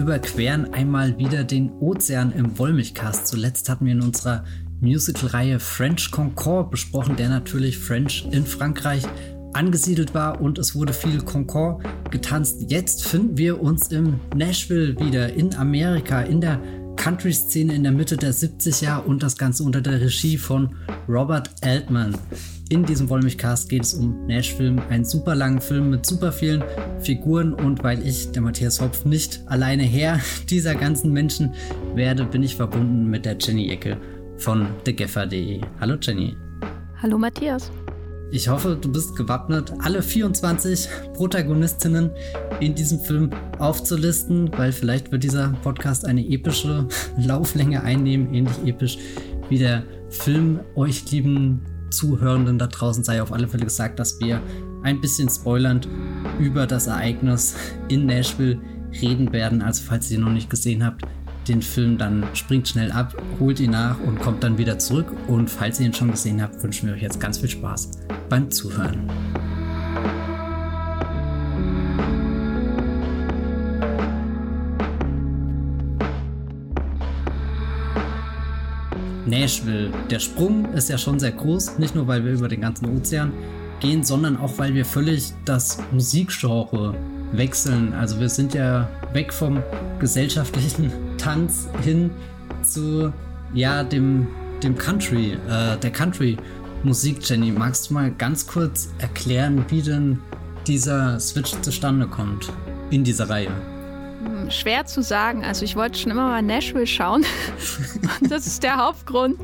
überqueren einmal wieder den Ozean im Wollmilchcast. Zuletzt hatten wir in unserer Musical-Reihe French Concord besprochen, der natürlich French in Frankreich angesiedelt war und es wurde viel Concord getanzt. Jetzt finden wir uns im Nashville wieder in Amerika, in der Country-Szene in der Mitte der 70er und das Ganze unter der Regie von Robert Altman. In diesem Wollmilchcast geht es um Nashville, einen super langen Film mit super vielen Figuren und weil ich, der Matthias Hopf, nicht alleine Herr dieser ganzen Menschen werde, bin ich verbunden mit der Jenny Ecke von thegeffer.de. Hallo Jenny. Hallo Matthias. Ich hoffe, du bist gewappnet, alle 24 Protagonistinnen in diesem Film aufzulisten, weil vielleicht wird dieser Podcast eine epische Lauflänge einnehmen, ähnlich episch wie der Film. Euch lieben Zuhörenden da draußen sei auf alle Fälle gesagt, dass wir ein bisschen spoilernd über das Ereignis in Nashville reden werden. Also falls ihr noch nicht gesehen habt, den Film, dann springt schnell ab, holt ihn nach und kommt dann wieder zurück. Und falls ihr ihn schon gesehen habt, wünschen wir euch jetzt ganz viel Spaß beim Zuhören. Nashville. Der Sprung ist ja schon sehr groß, nicht nur weil wir über den ganzen Ozean gehen, sondern auch weil wir völlig das Musikgenre wechseln. Also wir sind ja weg vom gesellschaftlichen Tanz hin zu ja dem dem Country, äh, der Country Musik. Jenny, magst du mal ganz kurz erklären, wie denn dieser Switch zustande kommt in dieser Reihe? Hm, schwer zu sagen. Also ich wollte schon immer mal Nashville schauen. das ist der Hauptgrund.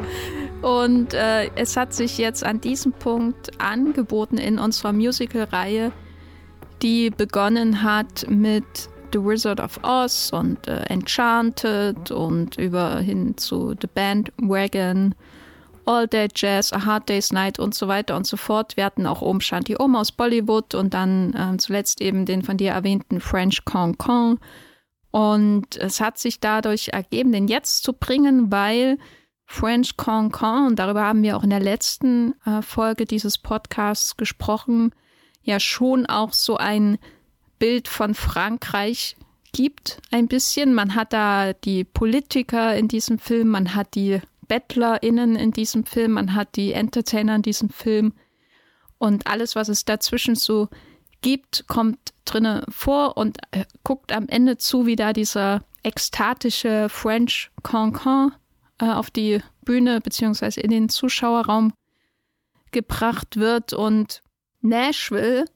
Und äh, es hat sich jetzt an diesem Punkt angeboten in unserer Musical-Reihe, die begonnen hat mit The Wizard of Oz und äh, Enchanted und über hin zu The Bandwagon, All Day Jazz, A Hard Day's Night und so weiter und so fort. Wir hatten auch oben Shanti Om aus Bollywood und dann äh, zuletzt eben den von dir erwähnten French Cancan. Und es hat sich dadurch ergeben, den jetzt zu bringen, weil French Cancan, und darüber haben wir auch in der letzten äh, Folge dieses Podcasts gesprochen, ja schon auch so ein Bild von Frankreich gibt, ein bisschen. Man hat da die Politiker in diesem Film, man hat die BettlerInnen in diesem Film, man hat die Entertainer in diesem Film und alles, was es dazwischen so gibt, kommt drinnen vor und äh, guckt am Ende zu, wie da dieser ekstatische French Cancan äh, auf die Bühne beziehungsweise in den Zuschauerraum gebracht wird und Nashville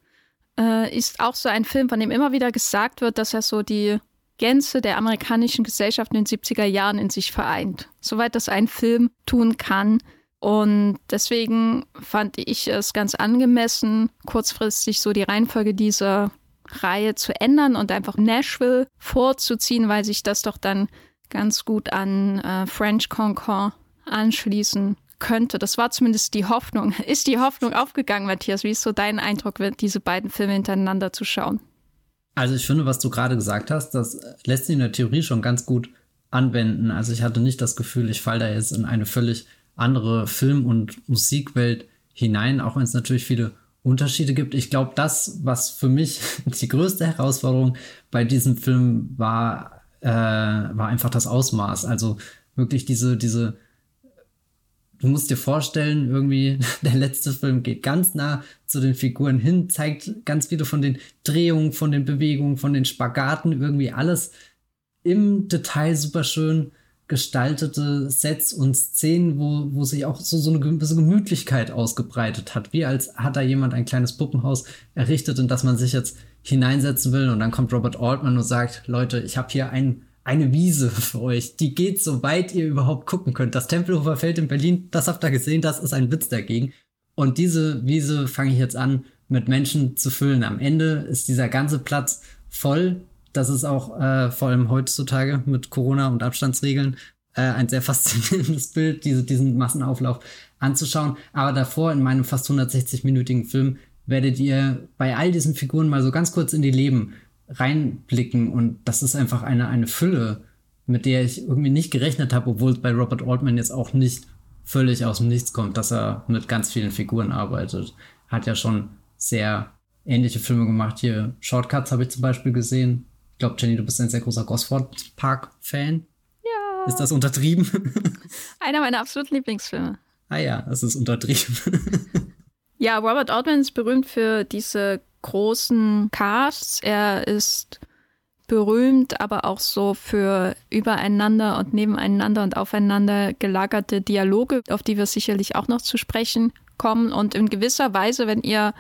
äh, ist auch so ein Film, von dem immer wieder gesagt wird, dass er so die Gänze der amerikanischen Gesellschaft in den 70er Jahren in sich vereint. Soweit das ein Film tun kann. Und deswegen fand ich es ganz angemessen, kurzfristig so die Reihenfolge dieser Reihe zu ändern und einfach Nashville vorzuziehen, weil sich das doch dann ganz gut an äh, French Concord anschließen könnte. Das war zumindest die Hoffnung. Ist die Hoffnung aufgegangen, Matthias? Wie ist so dein Eindruck, diese beiden Filme hintereinander zu schauen? Also ich finde, was du gerade gesagt hast, das lässt sich in der Theorie schon ganz gut anwenden. Also ich hatte nicht das Gefühl, ich falle da jetzt in eine völlig andere Film- und Musikwelt hinein, auch wenn es natürlich viele Unterschiede gibt. Ich glaube, das, was für mich die größte Herausforderung bei diesem Film war, äh, war einfach das Ausmaß. Also wirklich diese, diese du musst dir vorstellen, irgendwie der letzte Film geht ganz nah zu den Figuren hin, zeigt ganz viele von den Drehungen, von den Bewegungen, von den Spagaten, irgendwie alles im Detail super schön gestaltete Sets und Szenen, wo, wo sich auch so, so eine gewisse Gemütlichkeit ausgebreitet hat. Wie als hat da jemand ein kleines Puppenhaus errichtet, in das man sich jetzt hineinsetzen will. Und dann kommt Robert Altman und sagt, Leute, ich habe hier einen eine Wiese für euch. Die geht so weit ihr überhaupt gucken könnt. Das Tempelhofer Feld in Berlin, das habt ihr gesehen, das ist ein Witz dagegen. Und diese Wiese fange ich jetzt an, mit Menschen zu füllen. Am Ende ist dieser ganze Platz voll. Das ist auch äh, vor allem heutzutage mit Corona und Abstandsregeln äh, ein sehr faszinierendes Bild, diese, diesen Massenauflauf anzuschauen. Aber davor in meinem fast 160-minütigen Film werdet ihr bei all diesen Figuren mal so ganz kurz in die Leben reinblicken und das ist einfach eine, eine Fülle, mit der ich irgendwie nicht gerechnet habe, obwohl es bei Robert Altman jetzt auch nicht völlig aus dem Nichts kommt, dass er mit ganz vielen Figuren arbeitet. Hat ja schon sehr ähnliche Filme gemacht. Hier Shortcuts habe ich zum Beispiel gesehen. glaube, Jenny, du bist ein sehr großer Gosford Park-Fan. Ja. Ist das untertrieben? Einer meiner absoluten Lieblingsfilme. Ah ja, es ist untertrieben. ja, Robert Altman ist berühmt für diese großen Casts. Er ist berühmt, aber auch so für übereinander und nebeneinander und aufeinander gelagerte Dialoge, auf die wir sicherlich auch noch zu sprechen kommen. Und in gewisser Weise, wenn ihr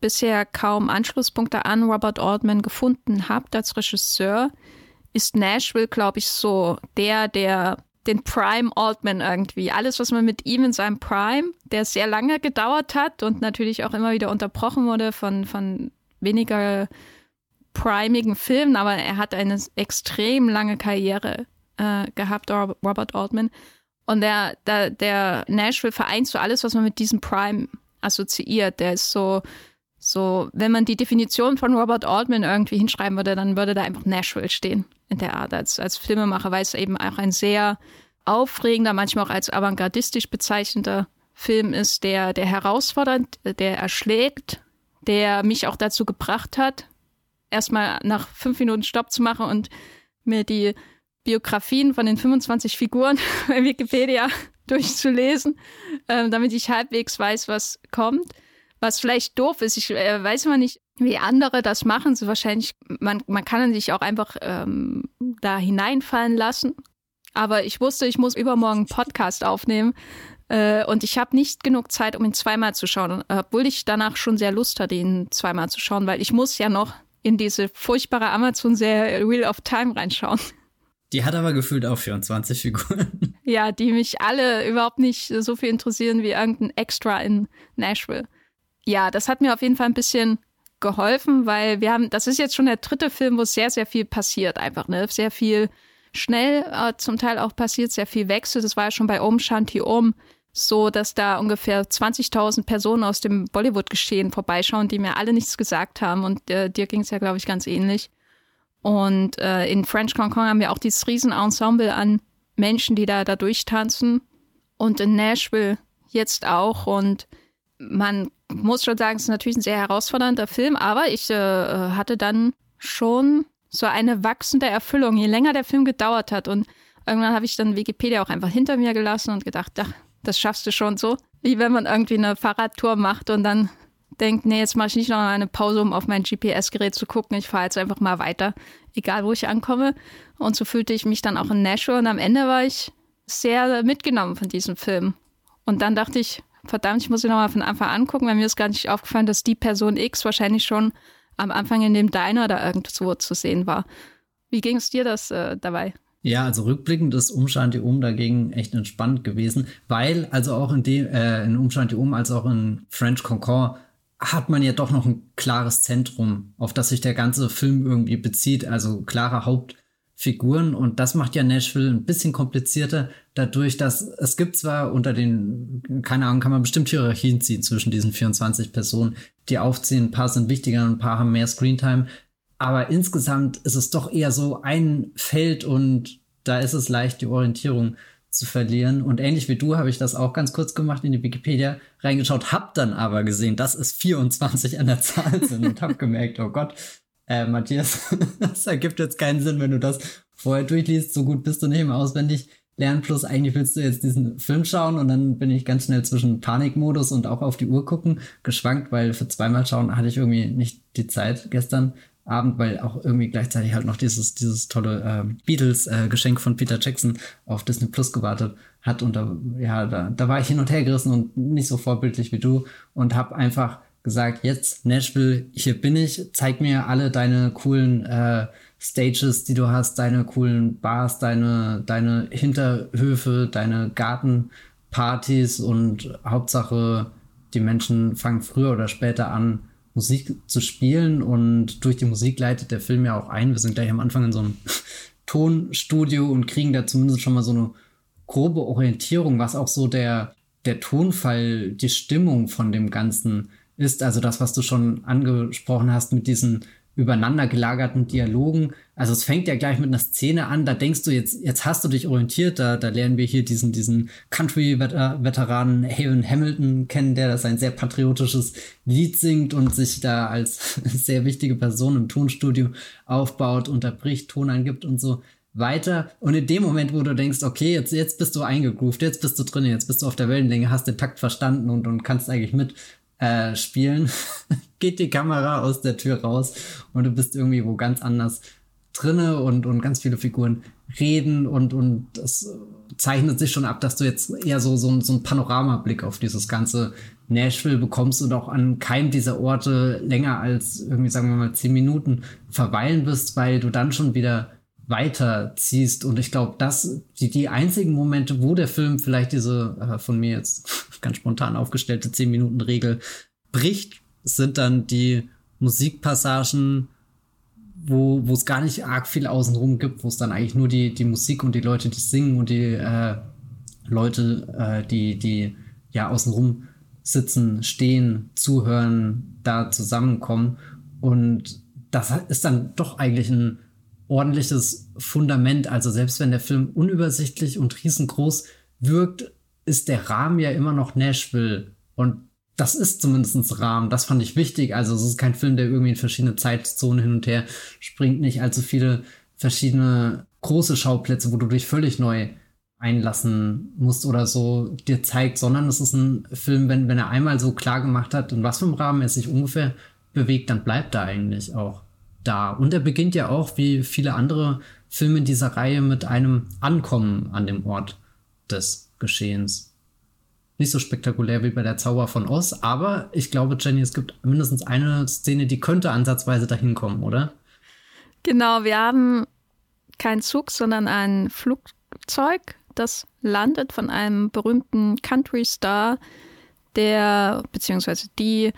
bisher kaum Anschlusspunkte an Robert Altman gefunden habt als Regisseur, ist Nashville, glaube ich, so der, der den Prime Altman irgendwie. Alles, was man mit ihm in seinem Prime, der sehr lange gedauert hat und natürlich auch immer wieder unterbrochen wurde von, von weniger primigen Filmen, aber er hat eine extrem lange Karriere äh, gehabt, Robert Altman. Und der, der, der Nashville vereint so alles, was man mit diesem Prime assoziiert. Der ist so, so, wenn man die Definition von Robert Altman irgendwie hinschreiben würde, dann würde da einfach Nashville stehen in der Art als, als Filmemacher, weil es eben auch ein sehr aufregender, manchmal auch als avantgardistisch bezeichnender Film ist, der, der herausfordernd, der erschlägt, der mich auch dazu gebracht hat, erstmal nach fünf Minuten Stopp zu machen und mir die Biografien von den 25 Figuren bei Wikipedia durchzulesen, äh, damit ich halbwegs weiß, was kommt. Was vielleicht doof ist, ich äh, weiß immer nicht, wie andere das machen. So wahrscheinlich, man, man kann sich auch einfach ähm, da hineinfallen lassen. Aber ich wusste, ich muss übermorgen einen Podcast aufnehmen. Äh, und ich habe nicht genug Zeit, um ihn zweimal zu schauen, obwohl ich danach schon sehr Lust hatte, ihn zweimal zu schauen, weil ich muss ja noch in diese furchtbare Amazon-Serie Wheel of Time reinschauen. Die hat aber gefühlt auch 24 Figuren. Ja, die mich alle überhaupt nicht so viel interessieren wie irgendein Extra in Nashville. Ja, das hat mir auf jeden Fall ein bisschen geholfen, weil wir haben, das ist jetzt schon der dritte Film, wo sehr, sehr viel passiert einfach, ne? Sehr viel schnell äh, zum Teil auch passiert, sehr viel Wechsel. Das war ja schon bei Om Shanti Om so, dass da ungefähr 20.000 Personen aus dem Bollywood-Geschehen vorbeischauen, die mir alle nichts gesagt haben. Und äh, dir ging es ja, glaube ich, ganz ähnlich. Und äh, in French Hong haben wir auch dieses Riesenensemble an Menschen, die da, da durchtanzen. Und in Nashville jetzt auch. Und man muss schon sagen, es ist natürlich ein sehr herausfordernder Film, aber ich äh, hatte dann schon so eine wachsende Erfüllung, je länger der Film gedauert hat. Und irgendwann habe ich dann Wikipedia auch einfach hinter mir gelassen und gedacht, ach, das schaffst du schon so. Wie wenn man irgendwie eine Fahrradtour macht und dann denkt, nee, jetzt mache ich nicht noch eine Pause, um auf mein GPS-Gerät zu gucken. Ich fahre jetzt einfach mal weiter, egal wo ich ankomme. Und so fühlte ich mich dann auch in Nashville. Und am Ende war ich sehr mitgenommen von diesem Film. Und dann dachte ich, verdammt, ich muss ihn nochmal von Anfang an gucken, weil mir ist gar nicht aufgefallen, dass die Person X wahrscheinlich schon am Anfang in dem Diner da irgendwo zu sehen war. Wie ging es dir das äh, dabei? Ja, also rückblickend ist Umstand Um dagegen echt entspannt gewesen, weil also auch in dem äh, in Umstand Um als auch in French Concord hat man ja doch noch ein klares Zentrum, auf das sich der ganze Film irgendwie bezieht, also klare Hauptfiguren und das macht ja Nashville ein bisschen komplizierter dadurch, dass es gibt zwar unter den keine Ahnung, kann man bestimmt Hierarchien ziehen zwischen diesen 24 Personen, die aufziehen, ein paar sind wichtiger, ein paar haben mehr Screentime, aber insgesamt ist es doch eher so ein Feld und da ist es leicht, die Orientierung zu verlieren. Und ähnlich wie du habe ich das auch ganz kurz gemacht in die Wikipedia reingeschaut, hab dann aber gesehen, dass es 24 an der Zahl sind und hab gemerkt, oh Gott, äh, Matthias, das ergibt jetzt keinen Sinn, wenn du das vorher durchliest. So gut bist du nicht mehr auswendig lernen. Plus eigentlich willst du jetzt diesen Film schauen und dann bin ich ganz schnell zwischen Panikmodus und auch auf die Uhr gucken geschwankt, weil für zweimal schauen hatte ich irgendwie nicht die Zeit gestern. Abend, weil auch irgendwie gleichzeitig halt noch dieses, dieses tolle äh, Beatles-Geschenk äh, von Peter Jackson auf Disney Plus gewartet hat. Und da, ja, da, da war ich hin und her gerissen und nicht so vorbildlich wie du und habe einfach gesagt, jetzt Nashville, hier bin ich, zeig mir alle deine coolen äh, Stages, die du hast, deine coolen Bars, deine, deine Hinterhöfe, deine Gartenpartys und Hauptsache, die Menschen fangen früher oder später an, Musik zu spielen und durch die Musik leitet der Film ja auch ein. Wir sind gleich am Anfang in so einem Tonstudio und kriegen da zumindest schon mal so eine grobe Orientierung, was auch so der, der Tonfall, die Stimmung von dem Ganzen ist. Also das, was du schon angesprochen hast mit diesen übereinander gelagerten Dialogen. Also es fängt ja gleich mit einer Szene an, da denkst du jetzt, jetzt hast du dich orientiert, da, da lernen wir hier diesen, diesen Country-Veteranen Haven Hamilton kennen, der das ein sehr patriotisches Lied singt und sich da als sehr wichtige Person im Tonstudio aufbaut, unterbricht, Ton angibt und so weiter. Und in dem Moment, wo du denkst, okay, jetzt, jetzt bist du eingegroovt, jetzt bist du drin, jetzt bist du auf der Wellenlänge, hast den Takt verstanden und, und kannst eigentlich mit äh, spielen, geht die Kamera aus der Tür raus und du bist irgendwie wo ganz anders drinne und, und ganz viele Figuren reden und, und das zeichnet sich schon ab, dass du jetzt eher so, so, so einen Panoramablick auf dieses ganze. Nashville bekommst und auch an keinem dieser Orte länger als irgendwie, sagen wir mal, zehn Minuten verweilen wirst, weil du dann schon wieder weiterziehst. Und ich glaube, dass die, die einzigen Momente, wo der Film vielleicht diese äh, von mir jetzt ganz spontan aufgestellte 10-Minuten-Regel bricht, sind dann die Musikpassagen, wo wo es gar nicht arg viel außenrum gibt, wo es dann eigentlich nur die, die Musik und die Leute, die singen und die äh, Leute, äh, die, die ja außenrum sitzen, stehen, zuhören, da zusammenkommen. Und das ist dann doch eigentlich ein ordentliches Fundament. Also selbst wenn der Film unübersichtlich und riesengroß wirkt, ist der Rahmen ja immer noch Nashville. Und das ist zumindest Rahmen. Das fand ich wichtig. Also es ist kein Film, der irgendwie in verschiedene Zeitzonen hin und her springt. Nicht allzu viele verschiedene große Schauplätze, wo du dich völlig neu einlassen musst oder so dir zeigt, sondern es ist ein Film, wenn, wenn er einmal so klar gemacht hat, in was für einem Rahmen er sich ungefähr bewegt, dann bleibt er eigentlich auch da. Und er beginnt ja auch, wie viele andere Filme in dieser Reihe, mit einem Ankommen an dem Ort des Geschehens. Nicht so spektakulär wie bei der Zauber von Oz, aber ich glaube, Jenny, es gibt mindestens eine Szene, die könnte ansatzweise dahin kommen, oder? Genau, wir haben keinen Zug, sondern ein Flugzeug, das landet von einem berühmten Country Star, der beziehungsweise die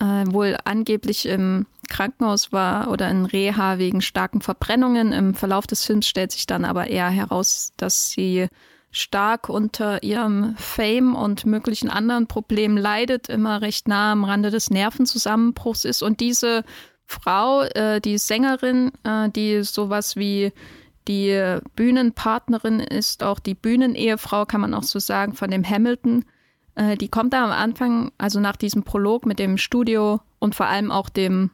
äh, wohl angeblich im Krankenhaus war oder in Reha wegen starken Verbrennungen. Im Verlauf des Films stellt sich dann aber eher heraus, dass sie stark unter ihrem Fame und möglichen anderen Problemen leidet, immer recht nah am Rande des Nervenzusammenbruchs ist. Und diese Frau, äh, die Sängerin, äh, die sowas wie die Bühnenpartnerin ist, auch die Bühnenehefrau, kann man auch so sagen, von dem Hamilton, äh, die kommt da am Anfang, also nach diesem Prolog mit dem Studio und vor allem auch dem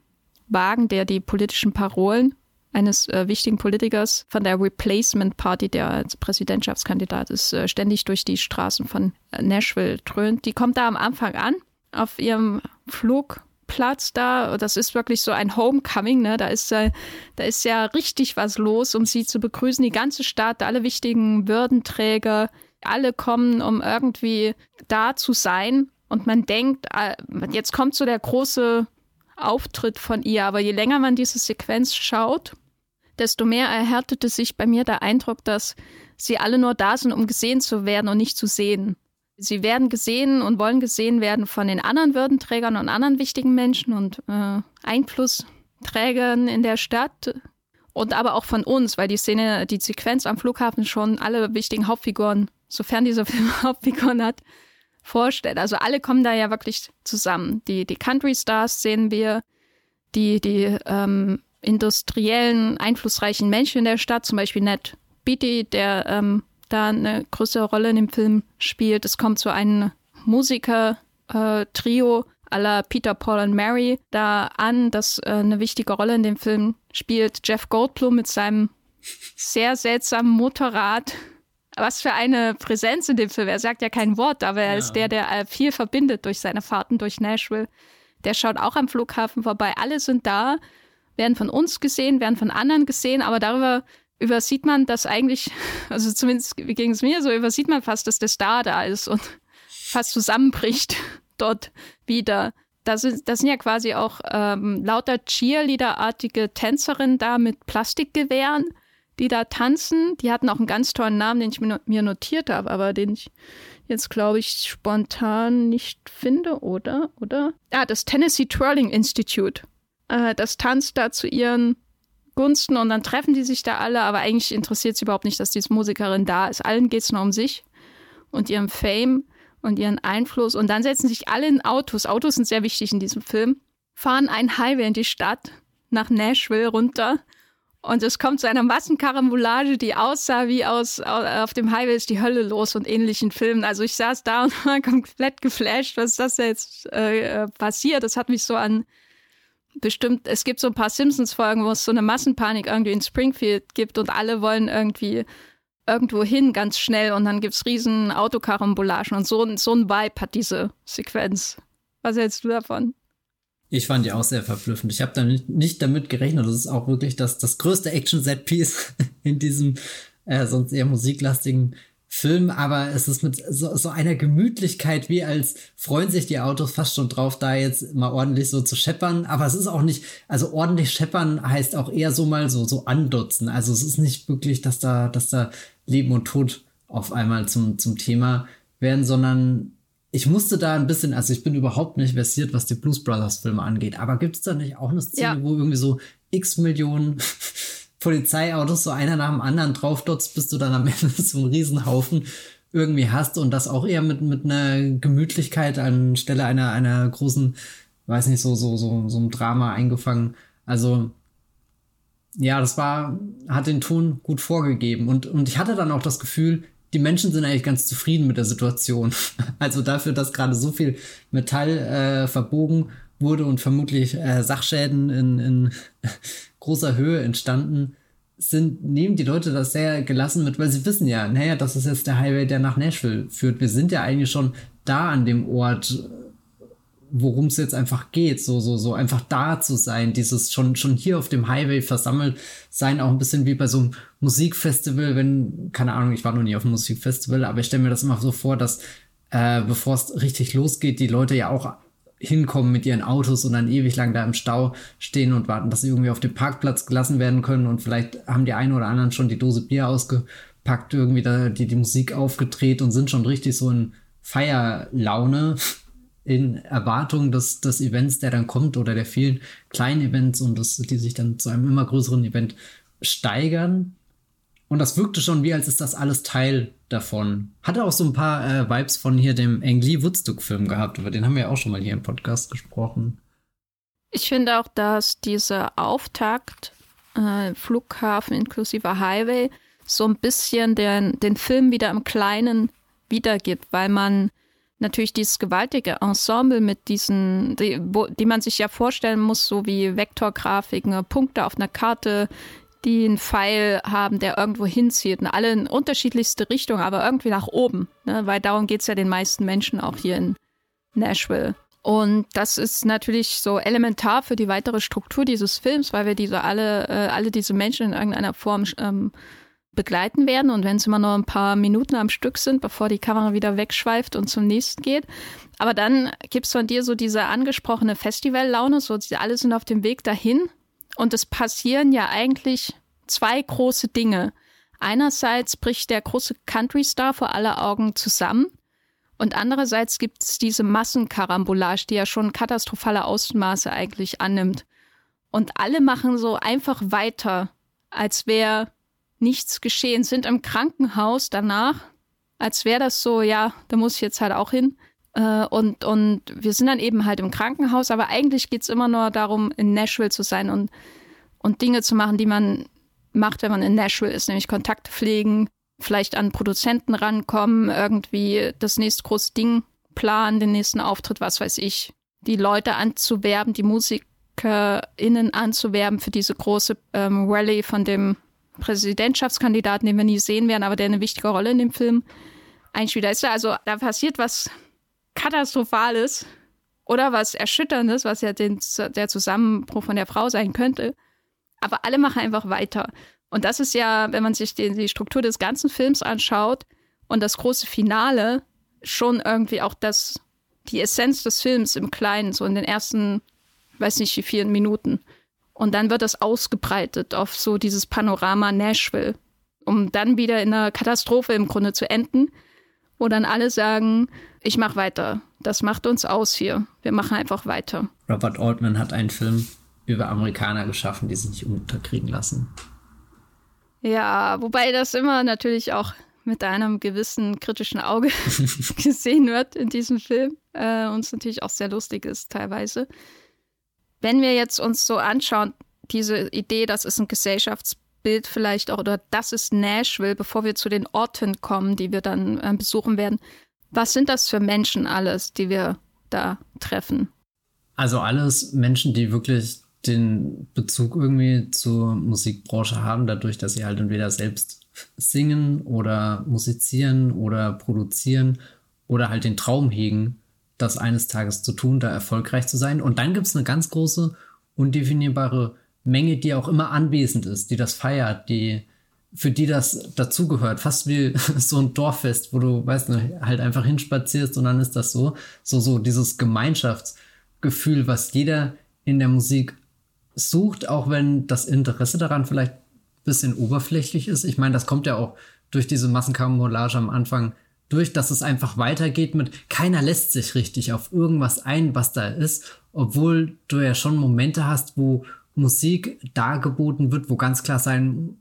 Wagen, der die politischen Parolen eines äh, wichtigen Politikers von der Replacement Party, der als Präsidentschaftskandidat ist, äh, ständig durch die Straßen von äh, Nashville dröhnt. Die kommt da am Anfang an, auf ihrem Flugplatz da. Das ist wirklich so ein Homecoming, ne? Da ist, äh, da ist ja richtig was los, um sie zu begrüßen. Die ganze Stadt, alle wichtigen Würdenträger, alle kommen, um irgendwie da zu sein. Und man denkt, äh, jetzt kommt so der große Auftritt von ihr. Aber je länger man diese Sequenz schaut, desto mehr erhärtete sich bei mir der Eindruck, dass sie alle nur da sind, um gesehen zu werden und nicht zu sehen. Sie werden gesehen und wollen gesehen werden von den anderen Würdenträgern und anderen wichtigen Menschen und äh, Einflussträgern in der Stadt und aber auch von uns, weil die Szene, die Sequenz am Flughafen schon alle wichtigen Hauptfiguren, sofern dieser Film Hauptfiguren hat, vorstellt. Also alle kommen da ja wirklich zusammen. Die, die Country Stars sehen wir, die, die ähm, industriellen, einflussreichen Menschen in der Stadt, zum Beispiel Ned Beatty, der ähm, da eine größere Rolle in dem Film spielt. Es kommt so ein Musiker-Trio äh, la Peter, Paul und Mary da an, das äh, eine wichtige Rolle in dem Film spielt. Jeff Goldblum mit seinem sehr seltsamen Motorrad was für eine Präsenz in dem Film. Er sagt ja kein Wort, aber er ja. ist der, der äh, viel verbindet durch seine Fahrten durch Nashville. Der schaut auch am Flughafen vorbei. Alle sind da, werden von uns gesehen, werden von anderen gesehen, aber darüber übersieht man das eigentlich, also zumindest ging es mir so, übersieht man fast, dass der Star da ist und fast zusammenbricht dort wieder. Da sind, das sind ja quasi auch ähm, lauter Cheerleader-artige Tänzerinnen da mit Plastikgewehren die da tanzen. Die hatten auch einen ganz tollen Namen, den ich mir notiert habe, aber den ich jetzt, glaube ich, spontan nicht finde, oder? Oder? Ah, das Tennessee Twirling Institute. Äh, das tanzt da zu ihren Gunsten und dann treffen die sich da alle, aber eigentlich interessiert sie überhaupt nicht, dass diese Musikerin da ist. Allen geht es nur um sich und ihren Fame und ihren Einfluss. Und dann setzen sich alle in Autos. Autos sind sehr wichtig in diesem Film. Fahren einen Highway in die Stadt nach Nashville runter. Und es kommt zu einer Massenkarambolage, die aussah wie aus, auf dem Highway ist die Hölle los und ähnlichen Filmen. Also ich saß da und war komplett geflasht, was ist das jetzt äh, passiert. Das hat mich so an bestimmt, es gibt so ein paar Simpsons-Folgen, wo es so eine Massenpanik irgendwie in Springfield gibt und alle wollen irgendwie irgendwo hin ganz schnell und dann gibt's riesen Autokarambolagen und so, so ein Vibe hat diese Sequenz. Was hältst du davon? Ich fand die auch sehr verblüffend. Ich habe da nicht, damit gerechnet. Das ist auch wirklich das, das größte Action-Set-Piece in diesem äh, sonst eher musiklastigen Film. Aber es ist mit so, so einer Gemütlichkeit, wie als freuen sich die Autos fast schon drauf, da jetzt mal ordentlich so zu scheppern. Aber es ist auch nicht, also ordentlich scheppern heißt auch eher so mal so, so andutzen. Also es ist nicht wirklich, dass da, dass da Leben und Tod auf einmal zum, zum Thema werden, sondern ich musste da ein bisschen, also ich bin überhaupt nicht versiert, was die Blues Brothers Filme angeht, aber gibt es da nicht auch eine Szene, ja. wo irgendwie so x Millionen Polizeiautos so einer nach dem anderen draufdotzt, bis du dann am Ende so einen Riesenhaufen irgendwie hast und das auch eher mit, mit einer Gemütlichkeit anstelle einer, einer großen, weiß nicht, so, so, so, so einem Drama eingefangen. Also, ja, das war, hat den Ton gut vorgegeben und, und ich hatte dann auch das Gefühl, die Menschen sind eigentlich ganz zufrieden mit der Situation. Also dafür, dass gerade so viel Metall äh, verbogen wurde und vermutlich äh, Sachschäden in, in großer Höhe entstanden sind, nehmen die Leute das sehr gelassen mit, weil sie wissen ja, naja, das ist jetzt der Highway, der nach Nashville führt. Wir sind ja eigentlich schon da an dem Ort, worum es jetzt einfach geht, so, so, so einfach da zu sein, dieses schon, schon hier auf dem Highway versammelt sein, auch ein bisschen wie bei so einem Musikfestival, wenn, keine Ahnung, ich war noch nie auf einem Musikfestival, aber ich stelle mir das immer so vor, dass äh, bevor es richtig losgeht, die Leute ja auch hinkommen mit ihren Autos und dann ewig lang da im Stau stehen und warten, dass sie irgendwie auf dem Parkplatz gelassen werden können und vielleicht haben die einen oder anderen schon die Dose Bier ausgepackt, irgendwie da die, die Musik aufgedreht und sind schon richtig so in Feierlaune in Erwartung des, des Events, der dann kommt oder der vielen kleinen Events und das, die sich dann zu einem immer größeren Event steigern. Und das wirkte schon wie, als ist das alles Teil davon. Hatte auch so ein paar äh, Vibes von hier dem Angli Woodstock-Film gehabt, über den haben wir ja auch schon mal hier im Podcast gesprochen. Ich finde auch, dass dieser Auftakt, äh, Flughafen inklusive Highway, so ein bisschen den, den Film wieder im Kleinen wiedergibt, weil man natürlich dieses gewaltige Ensemble mit diesen, die, wo, die man sich ja vorstellen muss, so wie Vektorgrafiken, Punkte auf einer Karte, die einen Pfeil haben, der irgendwo hinzieht. Und alle in unterschiedlichste Richtungen, aber irgendwie nach oben. Ne? Weil darum geht es ja den meisten Menschen auch hier in Nashville. Und das ist natürlich so elementar für die weitere Struktur dieses Films, weil wir diese alle, äh, alle diese Menschen in irgendeiner Form ähm, begleiten werden. Und wenn es immer nur ein paar Minuten am Stück sind, bevor die Kamera wieder wegschweift und zum nächsten geht. Aber dann gibt es von dir so diese angesprochene Festivallaune, so alle sind auf dem Weg dahin. Und es passieren ja eigentlich zwei große Dinge. Einerseits bricht der große Country-Star vor aller Augen zusammen. Und andererseits gibt es diese Massenkarambolage, die ja schon katastrophale Ausmaße eigentlich annimmt. Und alle machen so einfach weiter, als wäre nichts geschehen, sind im Krankenhaus danach, als wäre das so, ja, da muss ich jetzt halt auch hin. Äh, und, und wir sind dann eben halt im Krankenhaus, aber eigentlich geht es immer nur darum, in Nashville zu sein und, und Dinge zu machen, die man macht, wenn man in Nashville ist, nämlich Kontakte pflegen, vielleicht an Produzenten rankommen, irgendwie das nächste große Ding planen, den nächsten Auftritt, was weiß ich, die Leute anzuwerben, die MusikerInnen anzuwerben für diese große ähm, Rallye von dem Präsidentschaftskandidaten, den wir nie sehen werden, aber der eine wichtige Rolle in dem Film eigentlich wieder ist. Also da passiert was Katastrophales oder was Erschütterndes, was ja den, der Zusammenbruch von der Frau sein könnte. Aber alle machen einfach weiter. Und das ist ja, wenn man sich die, die Struktur des ganzen Films anschaut und das große Finale, schon irgendwie auch das, die Essenz des Films im Kleinen, so in den ersten, weiß nicht wie vielen Minuten. Und dann wird das ausgebreitet auf so dieses Panorama Nashville, um dann wieder in einer Katastrophe im Grunde zu enden, wo dann alle sagen, ich mach weiter. Das macht uns aus hier. Wir machen einfach weiter. Robert Altman hat einen Film über Amerikaner geschaffen, die sich nicht unterkriegen lassen. Ja, wobei das immer natürlich auch mit einem gewissen kritischen Auge gesehen wird in diesem Film. Äh, und es natürlich auch sehr lustig ist teilweise. Wenn wir jetzt uns so anschauen, diese Idee, das ist ein Gesellschaftsbild vielleicht auch, oder das ist Nashville, bevor wir zu den Orten kommen, die wir dann äh, besuchen werden. Was sind das für Menschen alles, die wir da treffen? Also alles Menschen, die wirklich den Bezug irgendwie zur Musikbranche haben, dadurch, dass sie halt entweder selbst singen oder musizieren oder produzieren oder halt den Traum hegen, das eines Tages zu tun, da erfolgreich zu sein. Und dann gibt es eine ganz große, undefinierbare Menge, die auch immer anwesend ist, die das feiert, die für die das dazugehört, fast wie so ein Dorffest, wo du, weißt du, halt einfach hinspazierst und dann ist das so, so, so dieses Gemeinschaftsgefühl, was jeder in der Musik sucht, auch wenn das Interesse daran vielleicht ein bisschen oberflächlich ist. Ich meine, das kommt ja auch durch diese Massenkarambolage am Anfang durch, dass es einfach weitergeht mit keiner lässt sich richtig auf irgendwas ein, was da ist, obwohl du ja schon Momente hast, wo Musik dargeboten wird, wo ganz klar sein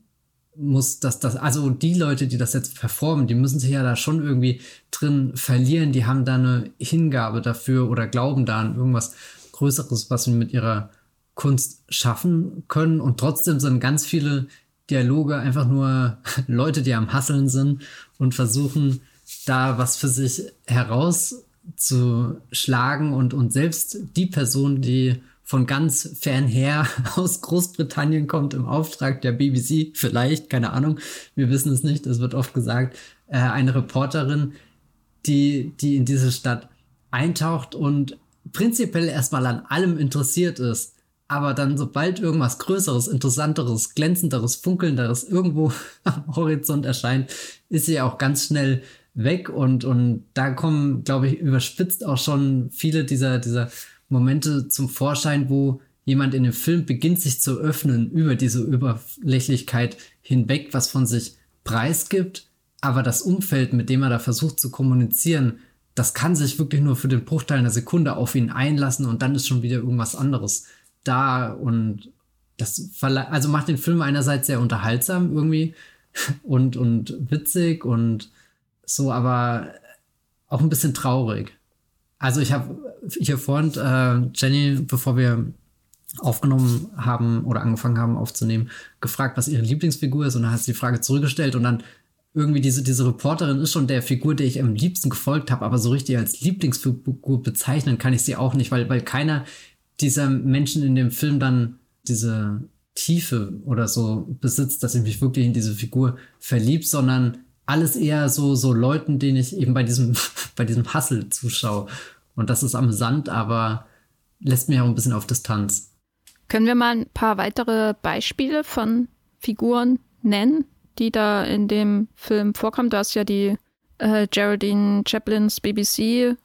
muss, dass das, also die Leute, die das jetzt performen, die müssen sich ja da schon irgendwie drin verlieren, die haben da eine Hingabe dafür oder glauben da an irgendwas Größeres, was sie mit ihrer Kunst schaffen können. Und trotzdem sind ganz viele Dialoge einfach nur Leute, die am Hasseln sind und versuchen, da was für sich herauszuschlagen und, und selbst die Person, die von ganz fernher aus Großbritannien kommt im Auftrag der BBC, vielleicht, keine Ahnung, wir wissen es nicht, es wird oft gesagt, äh, eine Reporterin, die, die in diese Stadt eintaucht und prinzipiell erstmal an allem interessiert ist, aber dann sobald irgendwas Größeres, Interessanteres, Glänzenderes, Funkelnderes irgendwo am Horizont erscheint, ist sie auch ganz schnell weg und, und da kommen, glaube ich, überspitzt auch schon viele dieser, dieser Momente zum Vorschein, wo jemand in dem Film beginnt sich zu öffnen über diese Oberflächlichkeit hinweg, was von sich preisgibt, aber das Umfeld, mit dem er da versucht zu kommunizieren, das kann sich wirklich nur für den Bruchteil einer Sekunde auf ihn einlassen und dann ist schon wieder irgendwas anderes da und das also macht den Film einerseits sehr unterhaltsam irgendwie und, und witzig und so, aber auch ein bisschen traurig. Also ich habe hier vorhin äh, Jenny, bevor wir aufgenommen haben oder angefangen haben aufzunehmen, gefragt, was ihre Lieblingsfigur ist. Und dann hat sie die Frage zurückgestellt. Und dann irgendwie diese, diese Reporterin ist schon der Figur, der ich am liebsten gefolgt habe, aber so richtig als Lieblingsfigur bezeichnen kann ich sie auch nicht, weil, weil keiner dieser Menschen in dem Film dann diese Tiefe oder so besitzt, dass ich mich wirklich in diese Figur verliebt, sondern alles eher so, so Leuten, denen ich eben bei diesem, bei diesem Hustle zuschaue. Und das ist amüsant, aber lässt mich auch ein bisschen auf Distanz. Können wir mal ein paar weitere Beispiele von Figuren nennen, die da in dem Film vorkommen? Du hast ja die äh, Geraldine Chaplins BBC.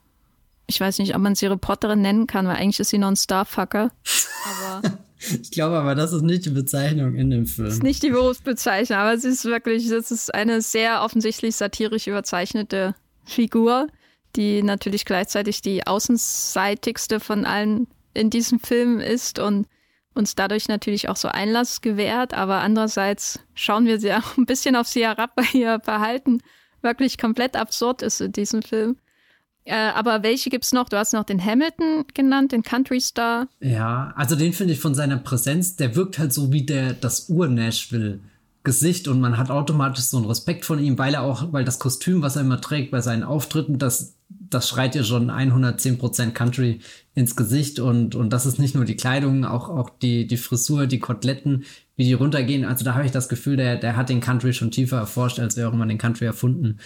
Ich weiß nicht, ob man sie Reporterin nennen kann, weil eigentlich ist sie noch ein Starfucker. Aber ich glaube aber, das ist nicht die Bezeichnung in dem Film. Das ist nicht die Berufsbezeichnung, aber es ist wirklich, das ist eine sehr offensichtlich satirisch überzeichnete Figur, die natürlich gleichzeitig die außenseitigste von allen in diesem Film ist und uns dadurch natürlich auch so Einlass gewährt, aber andererseits schauen wir sie auch ein bisschen auf sie herab, weil ihr Verhalten wirklich komplett absurd ist in diesem Film. Äh, aber welche gibt es noch? Du hast noch den Hamilton genannt, den Country Star. Ja, also den finde ich von seiner Präsenz, der wirkt halt so wie der das Ur-Nashville. Gesicht und man hat automatisch so einen Respekt von ihm, weil er auch, weil das Kostüm, was er immer trägt bei seinen Auftritten, das, das schreit ja schon 110% Country ins Gesicht und, und das ist nicht nur die Kleidung, auch, auch die, die Frisur, die Koteletten, wie die runtergehen. Also da habe ich das Gefühl, der, der hat den Country schon tiefer erforscht, als auch immer den Country erfunden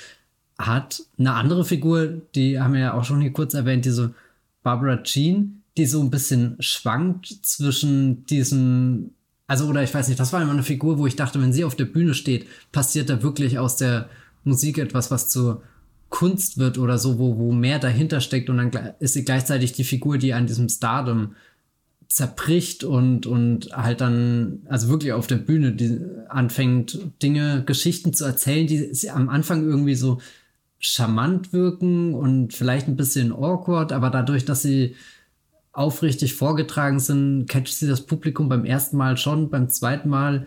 hat eine andere Figur, die haben wir ja auch schon hier kurz erwähnt, diese Barbara Jean, die so ein bisschen schwankt zwischen diesem, also oder ich weiß nicht, das war immer eine Figur, wo ich dachte, wenn sie auf der Bühne steht, passiert da wirklich aus der Musik etwas, was zur Kunst wird oder so, wo, wo mehr dahinter steckt und dann ist sie gleichzeitig die Figur, die an diesem Stardom zerbricht und, und halt dann, also wirklich auf der Bühne die anfängt, Dinge, Geschichten zu erzählen, die sie am Anfang irgendwie so charmant wirken und vielleicht ein bisschen awkward, aber dadurch, dass sie aufrichtig vorgetragen sind, catcht sie das Publikum beim ersten Mal schon, beim zweiten Mal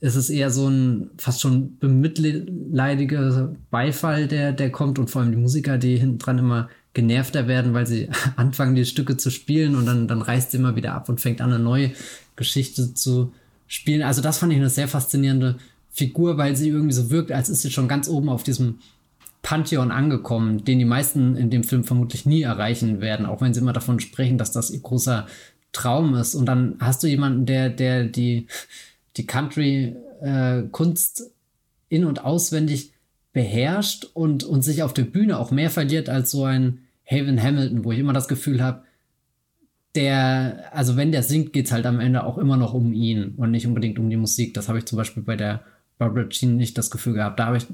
ist es eher so ein fast schon bemitleidiger Beifall, der, der kommt und vor allem die Musiker, die hinten dran immer genervter werden, weil sie anfangen, die Stücke zu spielen und dann, dann reißt sie immer wieder ab und fängt an, eine neue Geschichte zu spielen. Also das fand ich eine sehr faszinierende Figur, weil sie irgendwie so wirkt, als ist sie schon ganz oben auf diesem Pantheon angekommen, den die meisten in dem Film vermutlich nie erreichen werden, auch wenn sie immer davon sprechen, dass das ihr großer Traum ist. Und dann hast du jemanden, der, der die, die Country-Kunst äh, in- und auswendig beherrscht und, und sich auf der Bühne auch mehr verliert als so ein Haven Hamilton, wo ich immer das Gefühl habe, der, also wenn der singt, geht es halt am Ende auch immer noch um ihn und nicht unbedingt um die Musik. Das habe ich zum Beispiel bei der Barbara Jean nicht das Gefühl gehabt. Da habe ich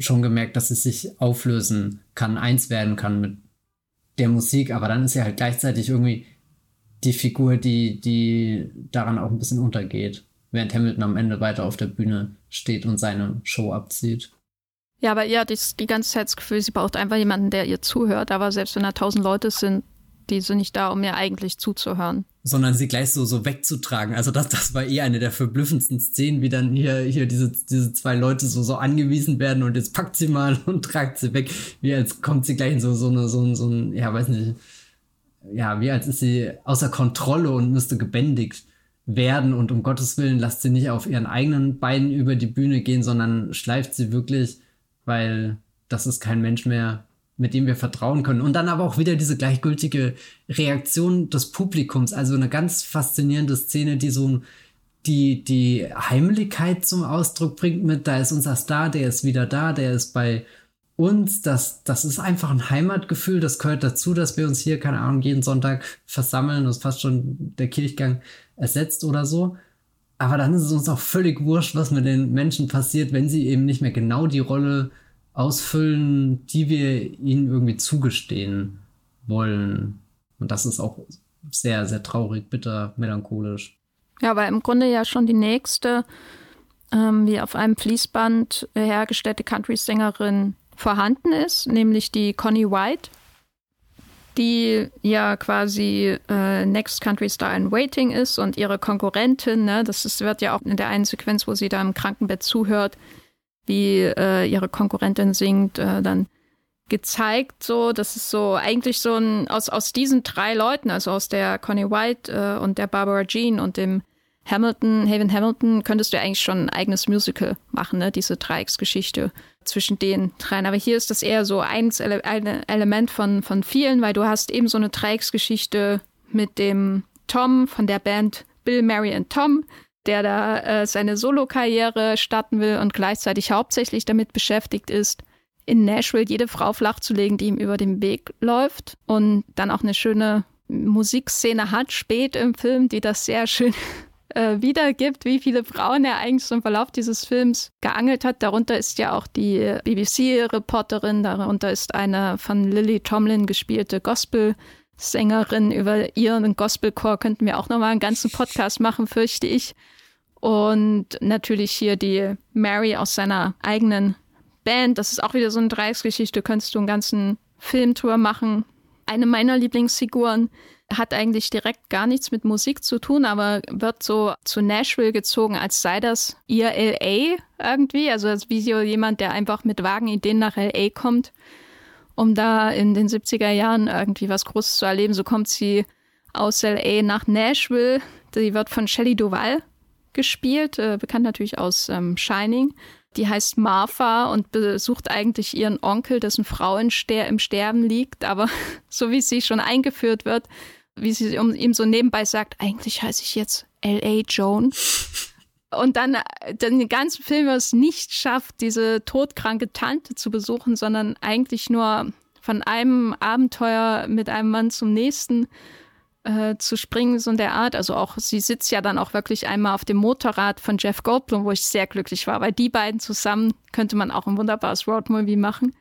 schon gemerkt, dass es sich auflösen kann, eins werden kann mit der Musik, aber dann ist er halt gleichzeitig irgendwie die Figur, die, die daran auch ein bisschen untergeht, während Hamilton am Ende weiter auf der Bühne steht und seine Show abzieht. Ja, aber ihr hat die ganze Zeit das Gefühl, sie braucht einfach jemanden, der ihr zuhört. Aber selbst wenn da tausend Leute sind, die sind nicht da, um mir eigentlich zuzuhören. Sondern sie gleich so, so wegzutragen. Also das, das war eh eine der verblüffendsten Szenen, wie dann hier, hier diese, diese zwei Leute so, so angewiesen werden und jetzt packt sie mal und tragt sie weg. Wie als kommt sie gleich in so, so eine, so so ein, ja, weiß nicht, ja, wie als ist sie außer Kontrolle und müsste gebändigt werden und um Gottes Willen lasst sie nicht auf ihren eigenen Beinen über die Bühne gehen, sondern schleift sie wirklich, weil das ist kein Mensch mehr, mit dem wir vertrauen können. Und dann aber auch wieder diese gleichgültige Reaktion des Publikums. Also eine ganz faszinierende Szene, die so die, die Heimlichkeit zum Ausdruck bringt mit, da ist unser Star, der ist wieder da, der ist bei uns. Das, das ist einfach ein Heimatgefühl, das gehört dazu, dass wir uns hier, keine Ahnung, jeden Sonntag versammeln. Das ist fast schon der Kirchgang ersetzt oder so. Aber dann ist es uns auch völlig wurscht, was mit den Menschen passiert, wenn sie eben nicht mehr genau die Rolle ausfüllen, die wir ihnen irgendwie zugestehen wollen. Und das ist auch sehr, sehr traurig, bitter, melancholisch. Ja, weil im Grunde ja schon die nächste, ähm, wie auf einem Fließband hergestellte Country-Sängerin vorhanden ist, nämlich die Connie White, die ja quasi äh, Next Country Star in Waiting ist und ihre Konkurrentin, ne, das ist, wird ja auch in der einen Sequenz, wo sie da im Krankenbett zuhört, wie äh, ihre Konkurrentin singt, äh, dann gezeigt. So, das ist so eigentlich so ein aus aus diesen drei Leuten, also aus der Connie White äh, und der Barbara Jean und dem Hamilton, Haven Hamilton, könntest du eigentlich schon ein eigenes Musical machen, ne? Diese Dreiecksgeschichte zwischen den dreien. Aber hier ist das eher so ein, ein Element von, von vielen, weil du hast eben so eine Dreiecksgeschichte mit dem Tom von der Band Bill, Mary and Tom, der da äh, seine Solokarriere starten will und gleichzeitig hauptsächlich damit beschäftigt ist, in Nashville jede Frau flachzulegen, die ihm über den Weg läuft und dann auch eine schöne Musikszene hat, spät im Film, die das sehr schön äh, wiedergibt, wie viele Frauen er eigentlich so im Verlauf dieses Films geangelt hat. Darunter ist ja auch die BBC-Reporterin, darunter ist eine von Lily Tomlin gespielte Gospel- Sängerin, über ihren Gospelchor könnten wir auch nochmal einen ganzen Podcast machen, fürchte ich. Und natürlich hier die Mary aus seiner eigenen Band. Das ist auch wieder so eine Dreiecksgeschichte. Könntest du einen ganzen Filmtour machen. Eine meiner Lieblingsfiguren hat eigentlich direkt gar nichts mit Musik zu tun, aber wird so zu Nashville gezogen, als sei das ihr LA irgendwie. Also als so jemand, der einfach mit vagen Ideen nach LA kommt um da in den 70er Jahren irgendwie was Großes zu erleben. So kommt sie aus LA nach Nashville. Die wird von Shelley Duval gespielt, äh, bekannt natürlich aus ähm, Shining. Die heißt Martha und besucht eigentlich ihren Onkel, dessen Frau im Sterben liegt. Aber so wie sie schon eingeführt wird, wie sie ihm so nebenbei sagt, eigentlich heiße ich jetzt L.A. Joan und dann, den ganzen Film es nicht schafft, diese todkranke Tante zu besuchen, sondern eigentlich nur von einem Abenteuer mit einem Mann zum nächsten äh, zu springen, so in der Art. Also auch, sie sitzt ja dann auch wirklich einmal auf dem Motorrad von Jeff Goldblum, wo ich sehr glücklich war, weil die beiden zusammen könnte man auch ein wunderbares Roadmovie machen.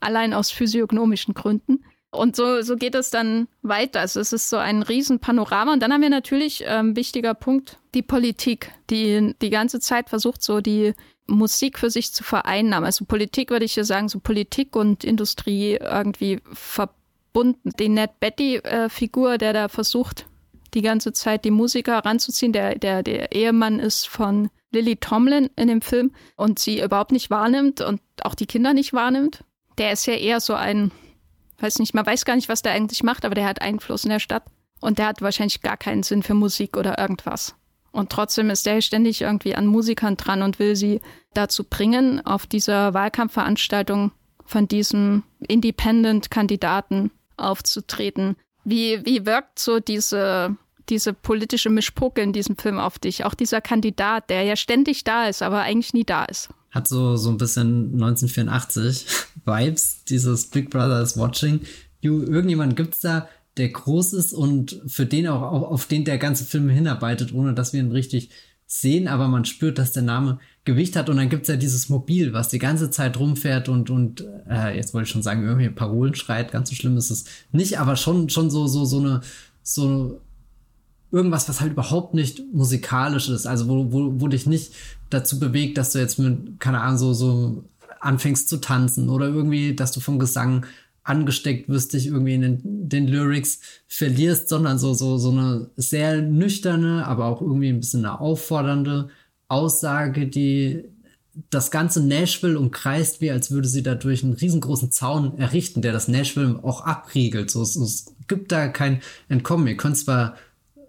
Allein aus physiognomischen Gründen. Und so, so geht es dann weiter. Also es ist so ein Riesenpanorama. Und dann haben wir natürlich, ähm, wichtiger Punkt, die Politik, die die ganze Zeit versucht, so die Musik für sich zu vereinnahmen. Also Politik würde ich hier sagen, so Politik und Industrie irgendwie verbunden. Die Ned Betty-Figur, äh, der da versucht, die ganze Zeit die Musiker ranzuziehen, der, der, der Ehemann ist von Lily Tomlin in dem Film und sie überhaupt nicht wahrnimmt und auch die Kinder nicht wahrnimmt. Der ist ja eher so ein weiß nicht, man weiß gar nicht, was der eigentlich macht, aber der hat Einfluss in der Stadt. Und der hat wahrscheinlich gar keinen Sinn für Musik oder irgendwas. Und trotzdem ist der ständig irgendwie an Musikern dran und will sie dazu bringen, auf dieser Wahlkampfveranstaltung von diesem Independent-Kandidaten aufzutreten. Wie, wie wirkt so diese, diese politische Mischpoke in diesem Film auf dich? Auch dieser Kandidat, der ja ständig da ist, aber eigentlich nie da ist. Hat so, so ein bisschen 1984 Vibes, dieses Big Brother is watching. You, irgendjemand gibt's da, der groß ist und für den auch, auch auf den der ganze Film hinarbeitet, ohne dass wir ihn richtig sehen, aber man spürt, dass der Name Gewicht hat und dann gibt's ja dieses Mobil, was die ganze Zeit rumfährt und, und äh, jetzt wollte ich schon sagen, irgendwie Parolen schreit, ganz so schlimm ist es nicht, aber schon, schon so, so, so eine, so irgendwas, was halt überhaupt nicht musikalisch ist, also wo, wo, wo dich nicht dazu bewegt, dass du jetzt mit, keine Ahnung, so, so anfängst zu tanzen oder irgendwie, dass du vom Gesang angesteckt wirst, dich irgendwie in den, den, Lyrics verlierst, sondern so, so, so eine sehr nüchterne, aber auch irgendwie ein bisschen eine auffordernde Aussage, die das ganze Nashville umkreist, wie als würde sie dadurch einen riesengroßen Zaun errichten, der das Nashville auch abriegelt. So, es, es gibt da kein Entkommen. Ihr könnt zwar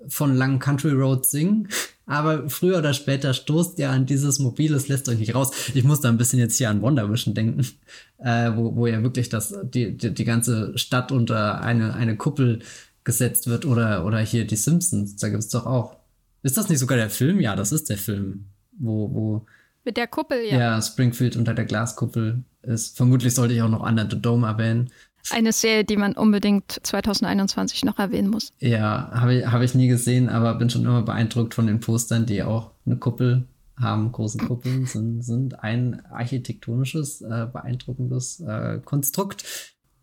von langen Country Roads singen, aber früher oder später stoßt ihr an dieses Mobil, es lässt euch nicht raus. Ich muss da ein bisschen jetzt hier an Wonder Vision denken, äh, wo, wo ja wirklich das, die, die, die ganze Stadt unter eine, eine Kuppel gesetzt wird oder, oder hier die Simpsons, da gibt es doch auch. Ist das nicht sogar der Film? Ja, das ist der Film, wo, wo mit der Kuppel, ja. Ja, Springfield unter der Glaskuppel ist. Vermutlich sollte ich auch noch Under the Dome erwähnen. Eine Serie, die man unbedingt 2021 noch erwähnen muss. Ja, habe ich, hab ich nie gesehen, aber bin schon immer beeindruckt von den Postern, die auch eine Kuppel haben. Große Kuppeln sind, sind ein architektonisches, äh, beeindruckendes äh, Konstrukt.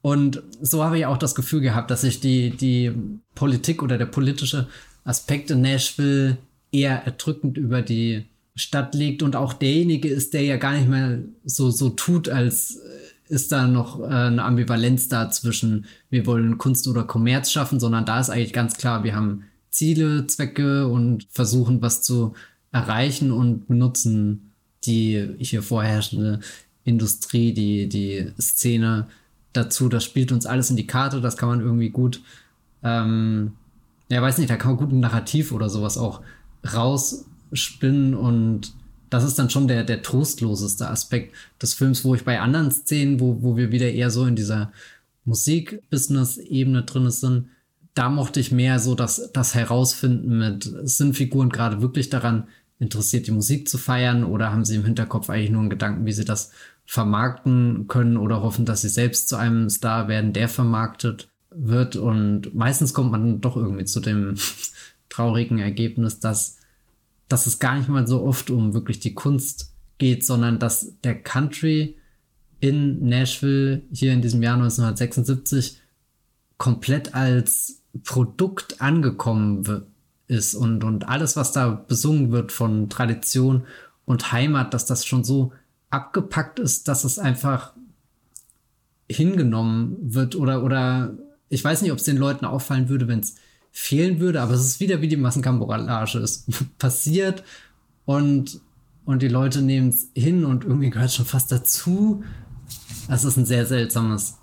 Und so habe ich auch das Gefühl gehabt, dass sich die, die Politik oder der politische Aspekt in Nashville eher erdrückend über die Stadt legt und auch derjenige ist, der ja gar nicht mehr so, so tut, als ist da noch äh, eine Ambivalenz da zwischen, wir wollen Kunst oder Kommerz schaffen, sondern da ist eigentlich ganz klar, wir haben Ziele, Zwecke und versuchen was zu erreichen und benutzen die hier vorherrschende Industrie, die, die Szene dazu. Das spielt uns alles in die Karte, das kann man irgendwie gut, ähm, ja, weiß nicht, da kann man gut ein Narrativ oder sowas auch rausspinnen und das ist dann schon der, der trostloseste Aspekt des Films, wo ich bei anderen Szenen, wo, wo wir wieder eher so in dieser Musik-Business-Ebene drin sind, da mochte ich mehr so das, das Herausfinden mit, sind Figuren gerade wirklich daran interessiert, die Musik zu feiern oder haben sie im Hinterkopf eigentlich nur einen Gedanken, wie sie das vermarkten können oder hoffen, dass sie selbst zu einem Star werden, der vermarktet wird. Und meistens kommt man doch irgendwie zu dem traurigen Ergebnis, dass dass es gar nicht mal so oft um wirklich die Kunst geht, sondern dass der Country in Nashville hier in diesem Jahr 1976 komplett als Produkt angekommen ist und, und alles, was da besungen wird von Tradition und Heimat, dass das schon so abgepackt ist, dass es einfach hingenommen wird oder, oder ich weiß nicht, ob es den Leuten auffallen würde, wenn es fehlen würde, aber es ist wieder wie die Massenkamporalage. Es passiert und, und die Leute nehmen es hin und irgendwie gehört schon fast dazu. Es ist ein sehr seltsames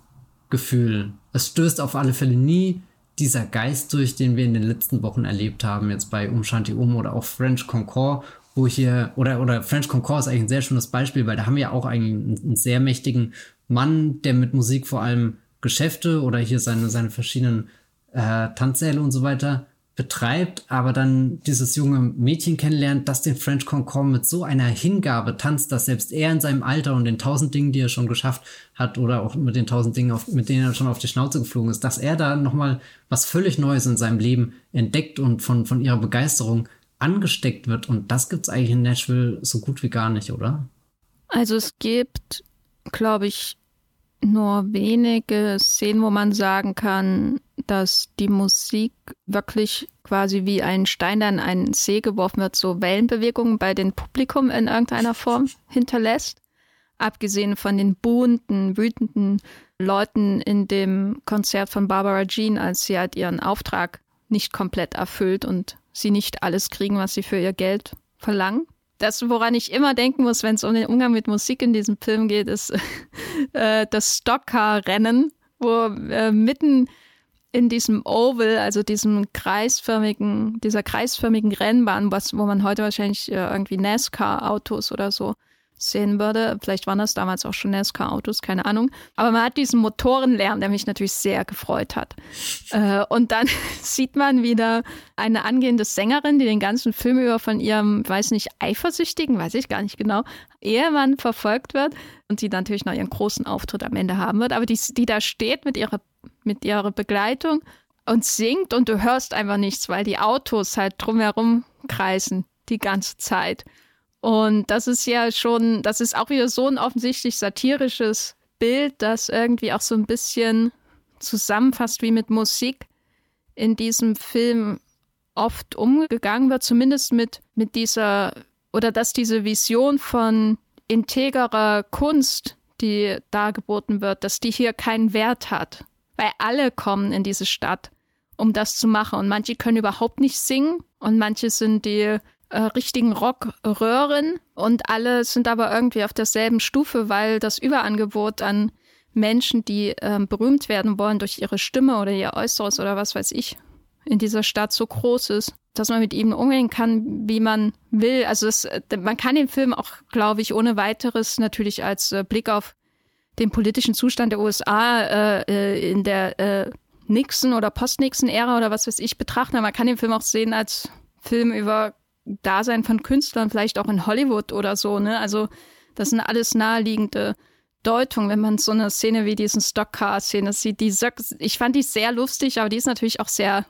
Gefühl. Es stößt auf alle Fälle nie dieser Geist durch, den wir in den letzten Wochen erlebt haben, jetzt bei Umshanti Um oder auch French Concord, wo hier, oder, oder French Concord ist eigentlich ein sehr schönes Beispiel, weil da haben wir auch einen, einen sehr mächtigen Mann, der mit Musik vor allem Geschäfte oder hier seine, seine verschiedenen äh, Tanzsäle und so weiter betreibt, aber dann dieses junge Mädchen kennenlernt, das den French Concord mit so einer Hingabe tanzt, dass selbst er in seinem Alter und den tausend Dingen, die er schon geschafft hat oder auch mit den tausend Dingen, auf, mit denen er schon auf die Schnauze geflogen ist, dass er da nochmal was völlig Neues in seinem Leben entdeckt und von, von ihrer Begeisterung angesteckt wird. Und das gibt's eigentlich in Nashville so gut wie gar nicht, oder? Also es gibt, glaube ich, nur wenige Szenen, wo man sagen kann, dass die Musik wirklich quasi wie ein Stein an einen See geworfen wird, so Wellenbewegungen bei dem Publikum in irgendeiner Form hinterlässt. Abgesehen von den buhenden, wütenden Leuten in dem Konzert von Barbara Jean, als sie halt ihren Auftrag nicht komplett erfüllt und sie nicht alles kriegen, was sie für ihr Geld verlangen. Das, woran ich immer denken muss, wenn es um den Umgang mit Musik in diesem Film geht, ist äh, das Stockcar-Rennen wo äh, mitten in diesem Oval, also diesem kreisförmigen, dieser kreisförmigen Rennbahn, was, wo man heute wahrscheinlich äh, irgendwie NASCAR-Autos oder so sehen würde. Vielleicht waren das damals auch schon NASCAR-Autos, keine Ahnung. Aber man hat diesen Motorenlärm, der mich natürlich sehr gefreut hat. Äh, und dann sieht man wieder eine angehende Sängerin, die den ganzen Film über von ihrem, weiß nicht, eifersüchtigen, weiß ich gar nicht genau, Ehemann verfolgt wird und die natürlich noch ihren großen Auftritt am Ende haben wird. Aber die, die da steht mit ihrer, mit ihrer Begleitung und singt und du hörst einfach nichts, weil die Autos halt drumherum kreisen die ganze Zeit. Und das ist ja schon, das ist auch wieder so ein offensichtlich satirisches Bild, das irgendwie auch so ein bisschen zusammenfasst, wie mit Musik in diesem Film oft umgegangen wird, zumindest mit, mit dieser, oder dass diese Vision von integrer Kunst, die dargeboten wird, dass die hier keinen Wert hat. Weil alle kommen in diese Stadt, um das zu machen. Und manche können überhaupt nicht singen und manche sind die äh, richtigen Rockröhren und alle sind aber irgendwie auf derselben Stufe, weil das Überangebot an Menschen, die ähm, berühmt werden wollen durch ihre Stimme oder ihr Äußeres oder was weiß ich, in dieser Stadt so groß ist, dass man mit ihm umgehen kann, wie man will. Also es, äh, man kann den Film auch, glaube ich, ohne weiteres natürlich als äh, Blick auf den politischen Zustand der USA äh, äh, in der äh, Nixon- oder Post-Nixon-Ära oder was weiß ich betrachten. Aber man kann den Film auch sehen als Film über Dasein von Künstlern, vielleicht auch in Hollywood oder so, ne? Also das sind alles naheliegende Deutungen, wenn man so eine Szene wie diesen Stockcar-Szene sieht. Die, ich fand die sehr lustig, aber die ist natürlich auch sehr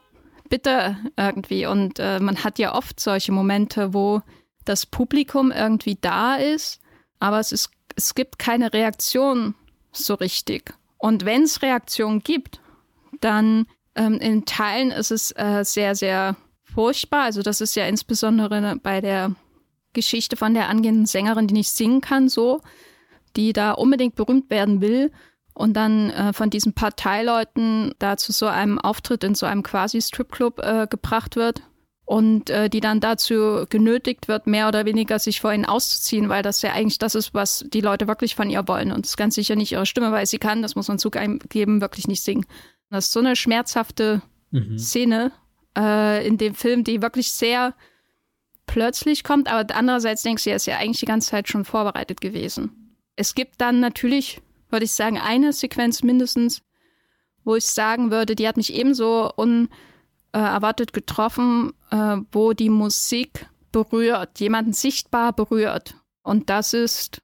bitter irgendwie. Und äh, man hat ja oft solche Momente, wo das Publikum irgendwie da ist, aber es, ist, es gibt keine Reaktion so richtig. Und wenn es Reaktionen gibt, dann ähm, in Teilen ist es äh, sehr, sehr furchtbar. Also das ist ja insbesondere bei der Geschichte von der angehenden Sängerin, die nicht singen kann, so, die da unbedingt berühmt werden will und dann äh, von diesen Parteileuten da zu so einem Auftritt in so einem quasi Stripclub äh, gebracht wird und äh, die dann dazu genötigt wird, mehr oder weniger sich vor ihnen auszuziehen, weil das ja eigentlich das ist, was die Leute wirklich von ihr wollen. Und es ist ganz sicher nicht ihre Stimme, weil sie kann, das muss man zugeben, wirklich nicht singen. Das ist so eine schmerzhafte mhm. Szene, äh, in dem Film, die wirklich sehr plötzlich kommt, aber andererseits denkst du, er ist ja eigentlich die ganze Zeit schon vorbereitet gewesen. Es gibt dann natürlich, würde ich sagen, eine Sequenz mindestens, wo ich sagen würde, die hat mich ebenso unerwartet getroffen, äh, wo die Musik berührt, jemanden sichtbar berührt. Und das ist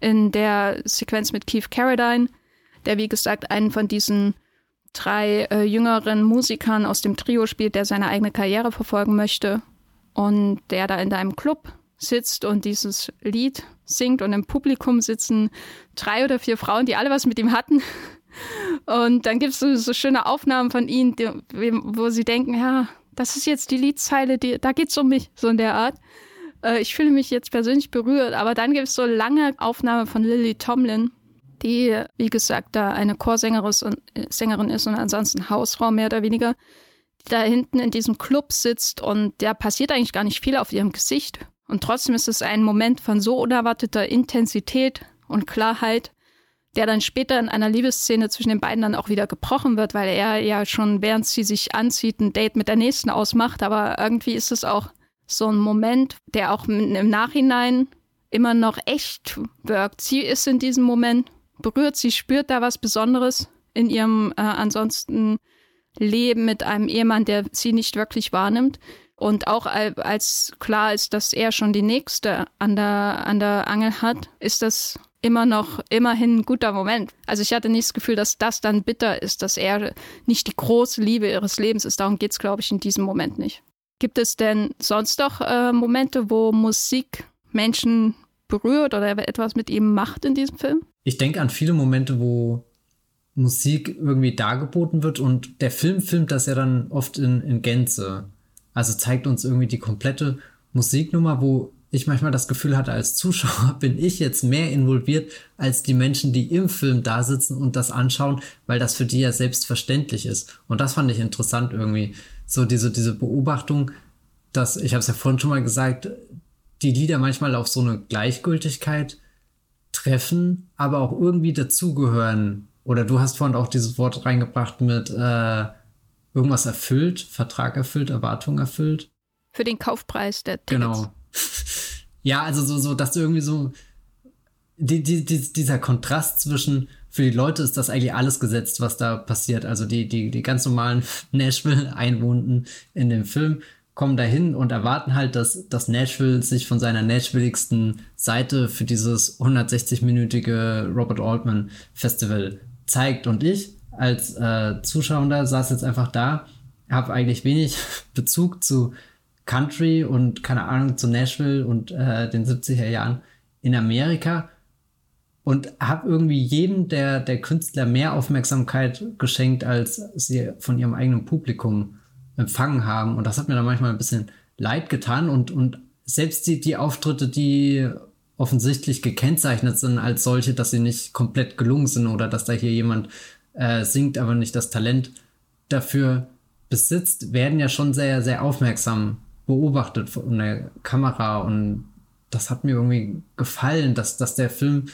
in der Sequenz mit Keith Carradine, der wie gesagt einen von diesen drei äh, jüngeren Musikern aus dem Trio spielt, der seine eigene Karriere verfolgen möchte und der da in einem Club sitzt und dieses Lied singt und im Publikum sitzen drei oder vier Frauen, die alle was mit ihm hatten. Und dann gibt es so, so, schöne Aufnahmen von ihnen, die, wo sie denken, ja, das ist jetzt die Liedzeile, die, da geht's um mich, so in der Art. Äh, ich fühle mich jetzt persönlich berührt, aber dann gibt es so lange Aufnahmen von Lily Tomlin, die, wie gesagt, da eine Chorsängerin ist und ansonsten Hausfrau mehr oder weniger, die da hinten in diesem Club sitzt und da passiert eigentlich gar nicht viel auf ihrem Gesicht. Und trotzdem ist es ein Moment von so unerwarteter Intensität und Klarheit, der dann später in einer Liebesszene zwischen den beiden dann auch wieder gebrochen wird, weil er ja schon, während sie sich anzieht, ein Date mit der nächsten ausmacht. Aber irgendwie ist es auch so ein Moment, der auch im Nachhinein immer noch echt wirkt. Sie ist in diesem Moment berührt. Sie spürt da was Besonderes in ihrem äh, ansonsten Leben mit einem Ehemann, der sie nicht wirklich wahrnimmt. Und auch als klar ist, dass er schon die nächste an der, an der Angel hat, ist das immer noch immerhin ein guter Moment. Also ich hatte nicht das Gefühl, dass das dann bitter ist, dass er nicht die große Liebe ihres Lebens ist. Darum geht es, glaube ich, in diesem Moment nicht. Gibt es denn sonst noch äh, Momente, wo Musik Menschen berührt oder etwas mit ihm macht in diesem Film? Ich denke an viele Momente, wo Musik irgendwie dargeboten wird und der Film filmt das ja dann oft in, in Gänze. Also zeigt uns irgendwie die komplette Musiknummer, wo ich manchmal das Gefühl hatte, als Zuschauer bin ich jetzt mehr involviert als die Menschen, die im Film da sitzen und das anschauen, weil das für die ja selbstverständlich ist. Und das fand ich interessant irgendwie. So diese, diese Beobachtung, dass, ich habe es ja vorhin schon mal gesagt, die Lieder manchmal auf so eine Gleichgültigkeit treffen, aber auch irgendwie dazugehören oder du hast vorhin auch dieses Wort reingebracht mit äh, irgendwas erfüllt, Vertrag erfüllt, Erwartung erfüllt. Für den Kaufpreis der Tickets. Genau. ja, also so, so, dass du irgendwie so die, die, die, dieser Kontrast zwischen für die Leute ist das eigentlich alles gesetzt, was da passiert. Also die, die, die ganz normalen Nashville-Einwohner in dem Film kommen dahin und erwarten halt, dass, dass Nashville sich von seiner Nashvilligsten Seite für dieses 160-minütige Robert Altman Festival zeigt. Und ich als äh, Zuschauer saß jetzt einfach da, habe eigentlich wenig Bezug zu Country und keine Ahnung zu Nashville und äh, den 70er Jahren in Amerika und habe irgendwie jedem der, der Künstler mehr Aufmerksamkeit geschenkt, als sie von ihrem eigenen Publikum empfangen haben. Und das hat mir dann manchmal ein bisschen leid getan. Und, und selbst die, die Auftritte, die offensichtlich gekennzeichnet sind als solche, dass sie nicht komplett gelungen sind oder dass da hier jemand äh, singt, aber nicht das Talent dafür besitzt, werden ja schon sehr, sehr aufmerksam beobachtet von der Kamera. Und das hat mir irgendwie gefallen, dass, dass der Film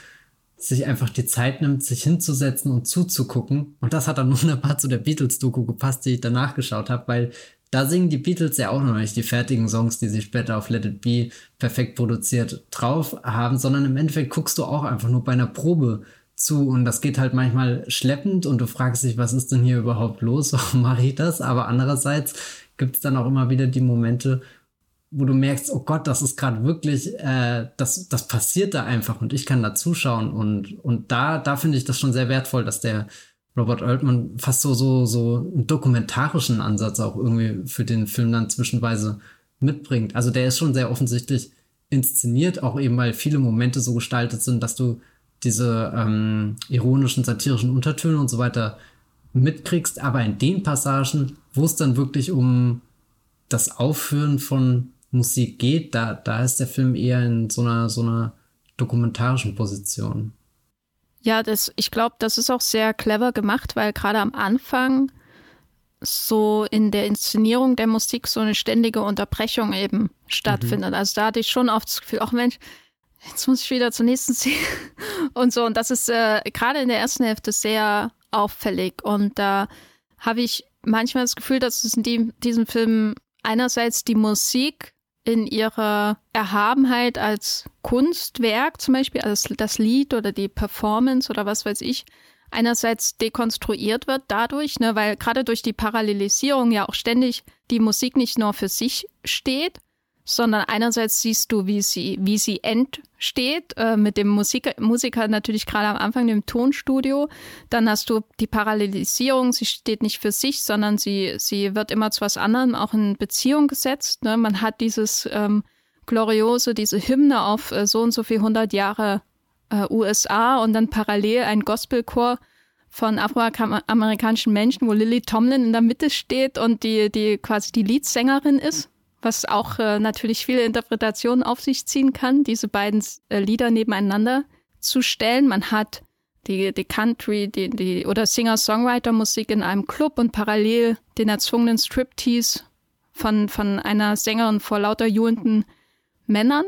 sich einfach die Zeit nimmt, sich hinzusetzen und zuzugucken. Und das hat dann wunderbar zu der Beatles-Doku gepasst, die ich danach geschaut habe, weil da singen die Beatles ja auch noch nicht die fertigen Songs, die sie später auf Let It Be perfekt produziert drauf haben, sondern im Endeffekt guckst du auch einfach nur bei einer Probe zu und das geht halt manchmal schleppend und du fragst dich, was ist denn hier überhaupt los? Warum mache ich das? Aber andererseits gibt es dann auch immer wieder die Momente, wo du merkst, oh Gott, das ist gerade wirklich, äh, das, das passiert da einfach und ich kann da zuschauen und, und da, da finde ich das schon sehr wertvoll, dass der Robert Altman fast so, so, so einen dokumentarischen Ansatz auch irgendwie für den Film dann zwischenweise mitbringt. Also der ist schon sehr offensichtlich inszeniert, auch eben weil viele Momente so gestaltet sind, dass du diese ähm, ironischen, satirischen Untertöne und so weiter mitkriegst, aber in den Passagen, wo es dann wirklich um das Aufführen von Musik geht, da, da ist der Film eher in so einer, so einer dokumentarischen Position. Ja, das, ich glaube, das ist auch sehr clever gemacht, weil gerade am Anfang so in der Inszenierung der Musik so eine ständige Unterbrechung eben stattfindet. Mhm. Also da hatte ich schon oft das Gefühl, auch Mensch, jetzt muss ich wieder zur nächsten Szene und so. Und das ist äh, gerade in der ersten Hälfte sehr auffällig. Und da habe ich manchmal das Gefühl, dass es in die, diesem Film einerseits die Musik in ihrer Erhabenheit als Kunstwerk, zum Beispiel als das Lied oder die Performance oder was weiß ich, einerseits dekonstruiert wird dadurch, ne, weil gerade durch die Parallelisierung ja auch ständig die Musik nicht nur für sich steht, sondern einerseits siehst du, wie sie, wie sie entsteht, äh, mit dem Musiker, Musiker natürlich gerade am Anfang im Tonstudio. Dann hast du die Parallelisierung, sie steht nicht für sich, sondern sie, sie wird immer zu was anderem auch in Beziehung gesetzt. Ne? Man hat dieses ähm, gloriose, diese Hymne auf äh, so und so viel hundert Jahre äh, USA und dann parallel ein Gospelchor von afroamerikanischen Menschen, wo Lily Tomlin in der Mitte steht und die, die quasi die Leadsängerin ist was auch äh, natürlich viele Interpretationen auf sich ziehen kann, diese beiden äh, Lieder nebeneinander zu stellen. Man hat die, die Country die, die, oder Singer-Songwriter-Musik in einem Club und parallel den erzwungenen Striptease von, von einer Sängerin vor lauter juhenden Männern.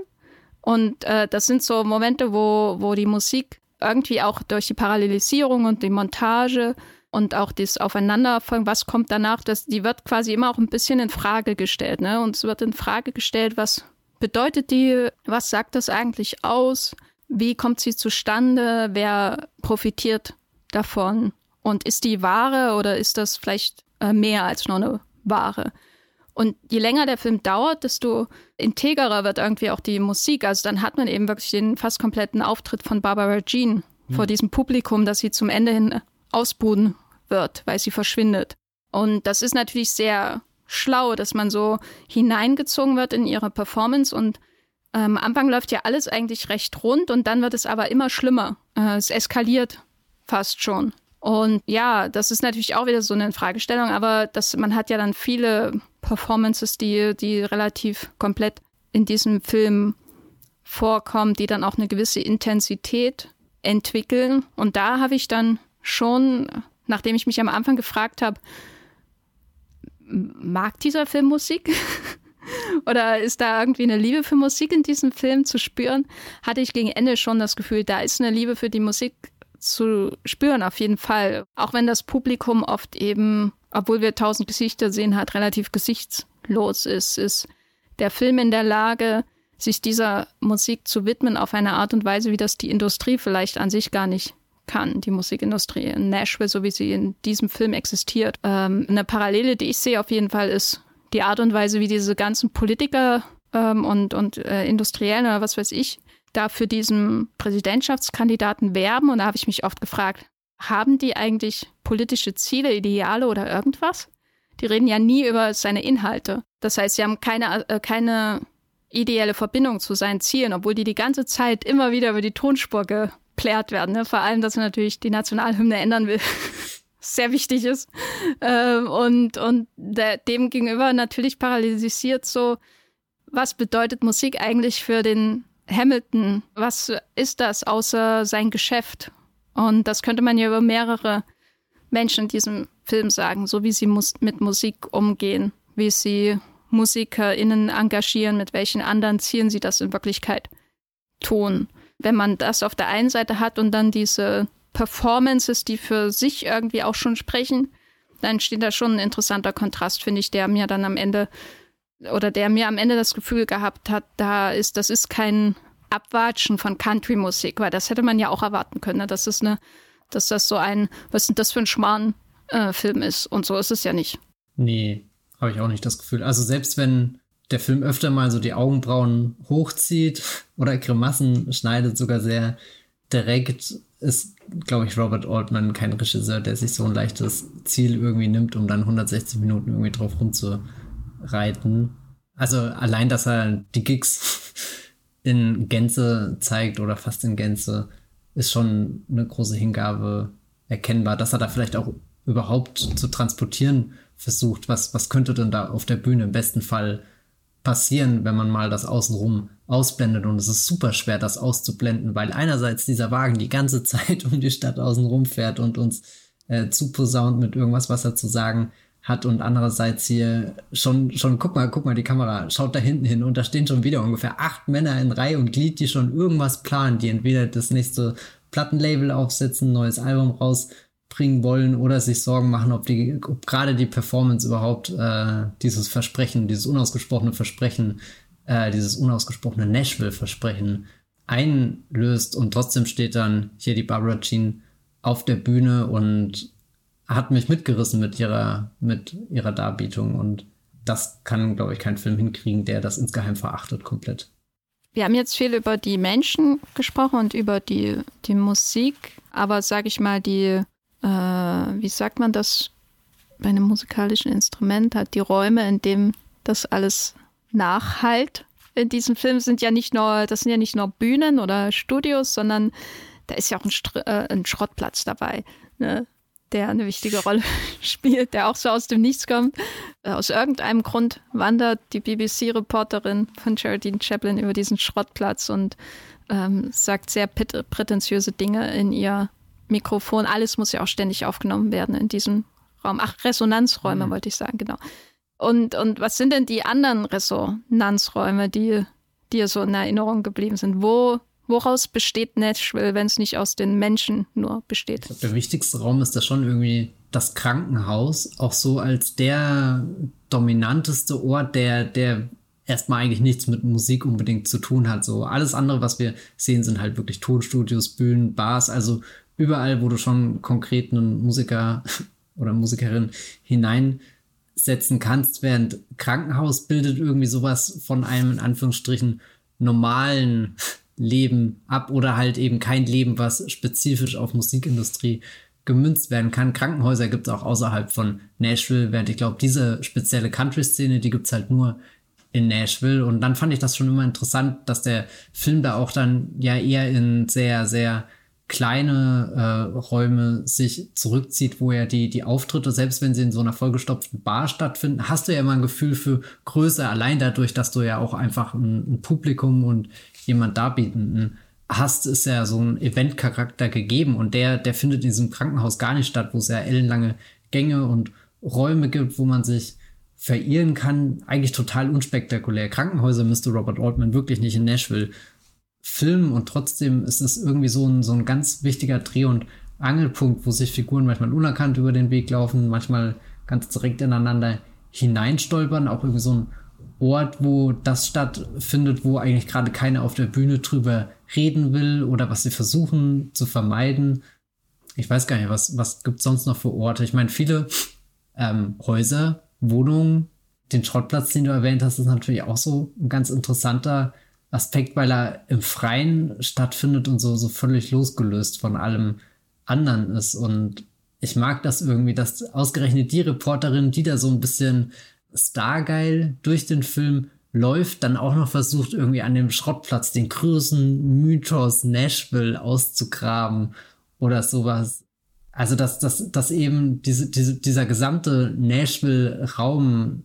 Und äh, das sind so Momente, wo, wo die Musik irgendwie auch durch die Parallelisierung und die Montage und auch das Aufeinanderfolgen, was kommt danach, das, die wird quasi immer auch ein bisschen in Frage gestellt. Ne? Und es wird in Frage gestellt, was bedeutet die, was sagt das eigentlich aus, wie kommt sie zustande, wer profitiert davon und ist die Ware oder ist das vielleicht äh, mehr als nur eine Ware? Und je länger der Film dauert, desto integrer wird irgendwie auch die Musik. Also dann hat man eben wirklich den fast kompletten Auftritt von Barbara Jean mhm. vor diesem Publikum, das sie zum Ende hin ausbruden wird, weil sie verschwindet. Und das ist natürlich sehr schlau, dass man so hineingezogen wird in ihre Performance und ähm, am Anfang läuft ja alles eigentlich recht rund und dann wird es aber immer schlimmer. Äh, es eskaliert fast schon. Und ja, das ist natürlich auch wieder so eine Fragestellung, aber das, man hat ja dann viele Performances, die, die relativ komplett in diesem Film vorkommen, die dann auch eine gewisse Intensität entwickeln. Und da habe ich dann schon, nachdem ich mich am Anfang gefragt habe, mag dieser Film Musik? Oder ist da irgendwie eine Liebe für Musik in diesem Film zu spüren? Hatte ich gegen Ende schon das Gefühl, da ist eine Liebe für die Musik zu spüren, auf jeden Fall. Auch wenn das Publikum oft eben, obwohl wir tausend Gesichter sehen, hat relativ gesichtslos ist, ist der Film in der Lage, sich dieser Musik zu widmen auf eine Art und Weise, wie das die Industrie vielleicht an sich gar nicht kann, die Musikindustrie in Nashville, so wie sie in diesem Film existiert. Ähm, eine Parallele, die ich sehe auf jeden Fall, ist die Art und Weise, wie diese ganzen Politiker ähm, und, und äh, Industriellen oder was weiß ich, da für diesen Präsidentschaftskandidaten werben. Und da habe ich mich oft gefragt, haben die eigentlich politische Ziele, Ideale oder irgendwas? Die reden ja nie über seine Inhalte. Das heißt, sie haben keine, äh, keine ideelle Verbindung zu seinen Zielen, obwohl die die ganze Zeit immer wieder über die Tonspur geplärt werden. Ne? Vor allem, dass er natürlich die Nationalhymne ändern will. Sehr wichtig ist. Ähm, und und der, dem gegenüber natürlich paralysiert so, was bedeutet Musik eigentlich für den Hamilton? Was ist das außer sein Geschäft? Und das könnte man ja über mehrere Menschen in diesem Film sagen, so wie sie mus mit Musik umgehen, wie sie MusikerInnen engagieren, mit welchen anderen Zielen sie das in Wirklichkeit tun. Wenn man das auf der einen Seite hat und dann diese Performances, die für sich irgendwie auch schon sprechen, dann steht da schon ein interessanter Kontrast, finde ich, der mir dann am Ende oder der mir am Ende das Gefühl gehabt hat, da ist, das ist kein Abwatschen von Country-Musik, weil das hätte man ja auch erwarten können. Ne? Das ist eine, dass das so ein, was ist das für ein Schmarrn-Film äh, ist. Und so ist es ja nicht. Nee, habe ich auch nicht das Gefühl. Also selbst wenn der Film öfter mal so die Augenbrauen hochzieht oder Grimassen schneidet, sogar sehr direkt, ist, glaube ich, Robert Altman kein Regisseur, der sich so ein leichtes Ziel irgendwie nimmt, um dann 160 Minuten irgendwie drauf rumzureiten. Also allein, dass er die Gigs in Gänze zeigt oder fast in Gänze, ist schon eine große Hingabe erkennbar, dass er da vielleicht auch überhaupt zu transportieren versucht, was, was könnte denn da auf der Bühne im besten Fall passieren, wenn man mal das außenrum ausblendet. Und es ist super schwer, das auszublenden, weil einerseits dieser Wagen die ganze Zeit um die Stadt außenrum fährt und uns äh, zuposaunt mit irgendwas, was er zu sagen hat und andererseits hier schon, schon, guck mal, guck mal, die Kamera schaut da hinten hin und da stehen schon wieder ungefähr acht Männer in Reihe und Glied, die schon irgendwas planen, die entweder das nächste Plattenlabel aufsetzen, neues Album raus bringen wollen oder sich Sorgen machen, ob, die, ob gerade die Performance überhaupt äh, dieses Versprechen, dieses unausgesprochene Versprechen, äh, dieses unausgesprochene Nashville-Versprechen einlöst und trotzdem steht dann hier die Barbara Jean auf der Bühne und hat mich mitgerissen mit ihrer, mit ihrer Darbietung und das kann, glaube ich, kein Film hinkriegen, der das insgeheim verachtet komplett. Wir haben jetzt viel über die Menschen gesprochen und über die, die Musik, aber sage ich mal, die äh, wie sagt man das bei einem musikalischen Instrument, hat die Räume, in dem das alles nachhalt. In diesem Film sind ja nicht nur, das sind ja nicht nur Bühnen oder Studios, sondern da ist ja auch ein, Str äh, ein Schrottplatz dabei, ne, der eine wichtige Rolle spielt, der auch so aus dem Nichts kommt. Äh, aus irgendeinem Grund wandert die BBC-Reporterin von Geraldine Chaplin über diesen Schrottplatz und ähm, sagt sehr prätentiöse Dinge in ihr Mikrofon, alles muss ja auch ständig aufgenommen werden in diesem Raum. Ach, Resonanzräume mhm. wollte ich sagen, genau. Und, und was sind denn die anderen Resonanzräume, die dir so in Erinnerung geblieben sind? Wo, woraus besteht Nashville, wenn es nicht aus den Menschen nur besteht? Glaub, der wichtigste Raum ist da schon irgendwie das Krankenhaus, auch so als der dominanteste Ort, der, der erstmal eigentlich nichts mit Musik unbedingt zu tun hat. So alles andere, was wir sehen, sind halt wirklich Tonstudios, Bühnen, Bars, also überall, wo du schon konkret einen Musiker oder Musikerin hineinsetzen kannst, während Krankenhaus bildet irgendwie sowas von einem in Anführungsstrichen normalen Leben ab oder halt eben kein Leben, was spezifisch auf Musikindustrie gemünzt werden kann. Krankenhäuser gibt es auch außerhalb von Nashville, während ich glaube, diese spezielle Country-Szene, die gibt es halt nur in Nashville. Und dann fand ich das schon immer interessant, dass der Film da auch dann ja eher in sehr, sehr kleine äh, Räume sich zurückzieht, wo ja die, die Auftritte, selbst wenn sie in so einer vollgestopften Bar stattfinden, hast du ja immer ein Gefühl für Größe, allein dadurch, dass du ja auch einfach ein, ein Publikum und jemand darbietenden hast, ist ja so ein Eventcharakter gegeben und der, der findet in diesem Krankenhaus gar nicht statt, wo es ja ellenlange Gänge und Räume gibt, wo man sich verirren kann. Eigentlich total unspektakulär. Krankenhäuser müsste Robert Altman wirklich nicht in Nashville Film und trotzdem ist es irgendwie so ein, so ein ganz wichtiger Dreh- und Angelpunkt, wo sich Figuren manchmal unerkannt über den Weg laufen, manchmal ganz direkt ineinander hineinstolpern, auch irgendwie so ein Ort, wo das stattfindet, wo eigentlich gerade keiner auf der Bühne drüber reden will oder was sie versuchen zu vermeiden. Ich weiß gar nicht, was, was gibt sonst noch für Orte? Ich meine, viele ähm, Häuser, Wohnungen, den Schrottplatz, den du erwähnt hast, ist natürlich auch so ein ganz interessanter Aspekt, weil er im Freien stattfindet und so, so völlig losgelöst von allem anderen ist. Und ich mag das irgendwie, dass ausgerechnet die Reporterin, die da so ein bisschen stargeil durch den Film läuft, dann auch noch versucht, irgendwie an dem Schrottplatz den größten Mythos Nashville auszugraben oder sowas. Also, dass, dass, dass eben diese, diese, dieser gesamte Nashville-Raum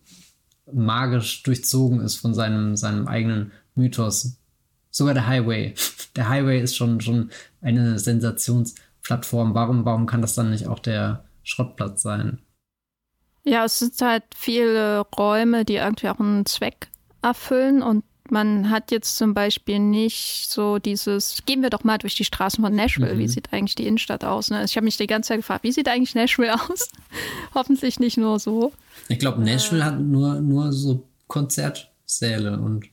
magisch durchzogen ist von seinem, seinem eigenen Mythos. Sogar der Highway. Der Highway ist schon, schon eine Sensationsplattform. Warum, warum kann das dann nicht auch der Schrottplatz sein? Ja, es sind halt viele Räume, die irgendwie auch einen Zweck erfüllen und man hat jetzt zum Beispiel nicht so dieses, gehen wir doch mal durch die Straßen von Nashville, mhm. wie sieht eigentlich die Innenstadt aus? Ne? Ich habe mich die ganze Zeit gefragt, wie sieht eigentlich Nashville aus? Hoffentlich nicht nur so. Ich glaube, Nashville äh, hat nur, nur so Konzertsäle und.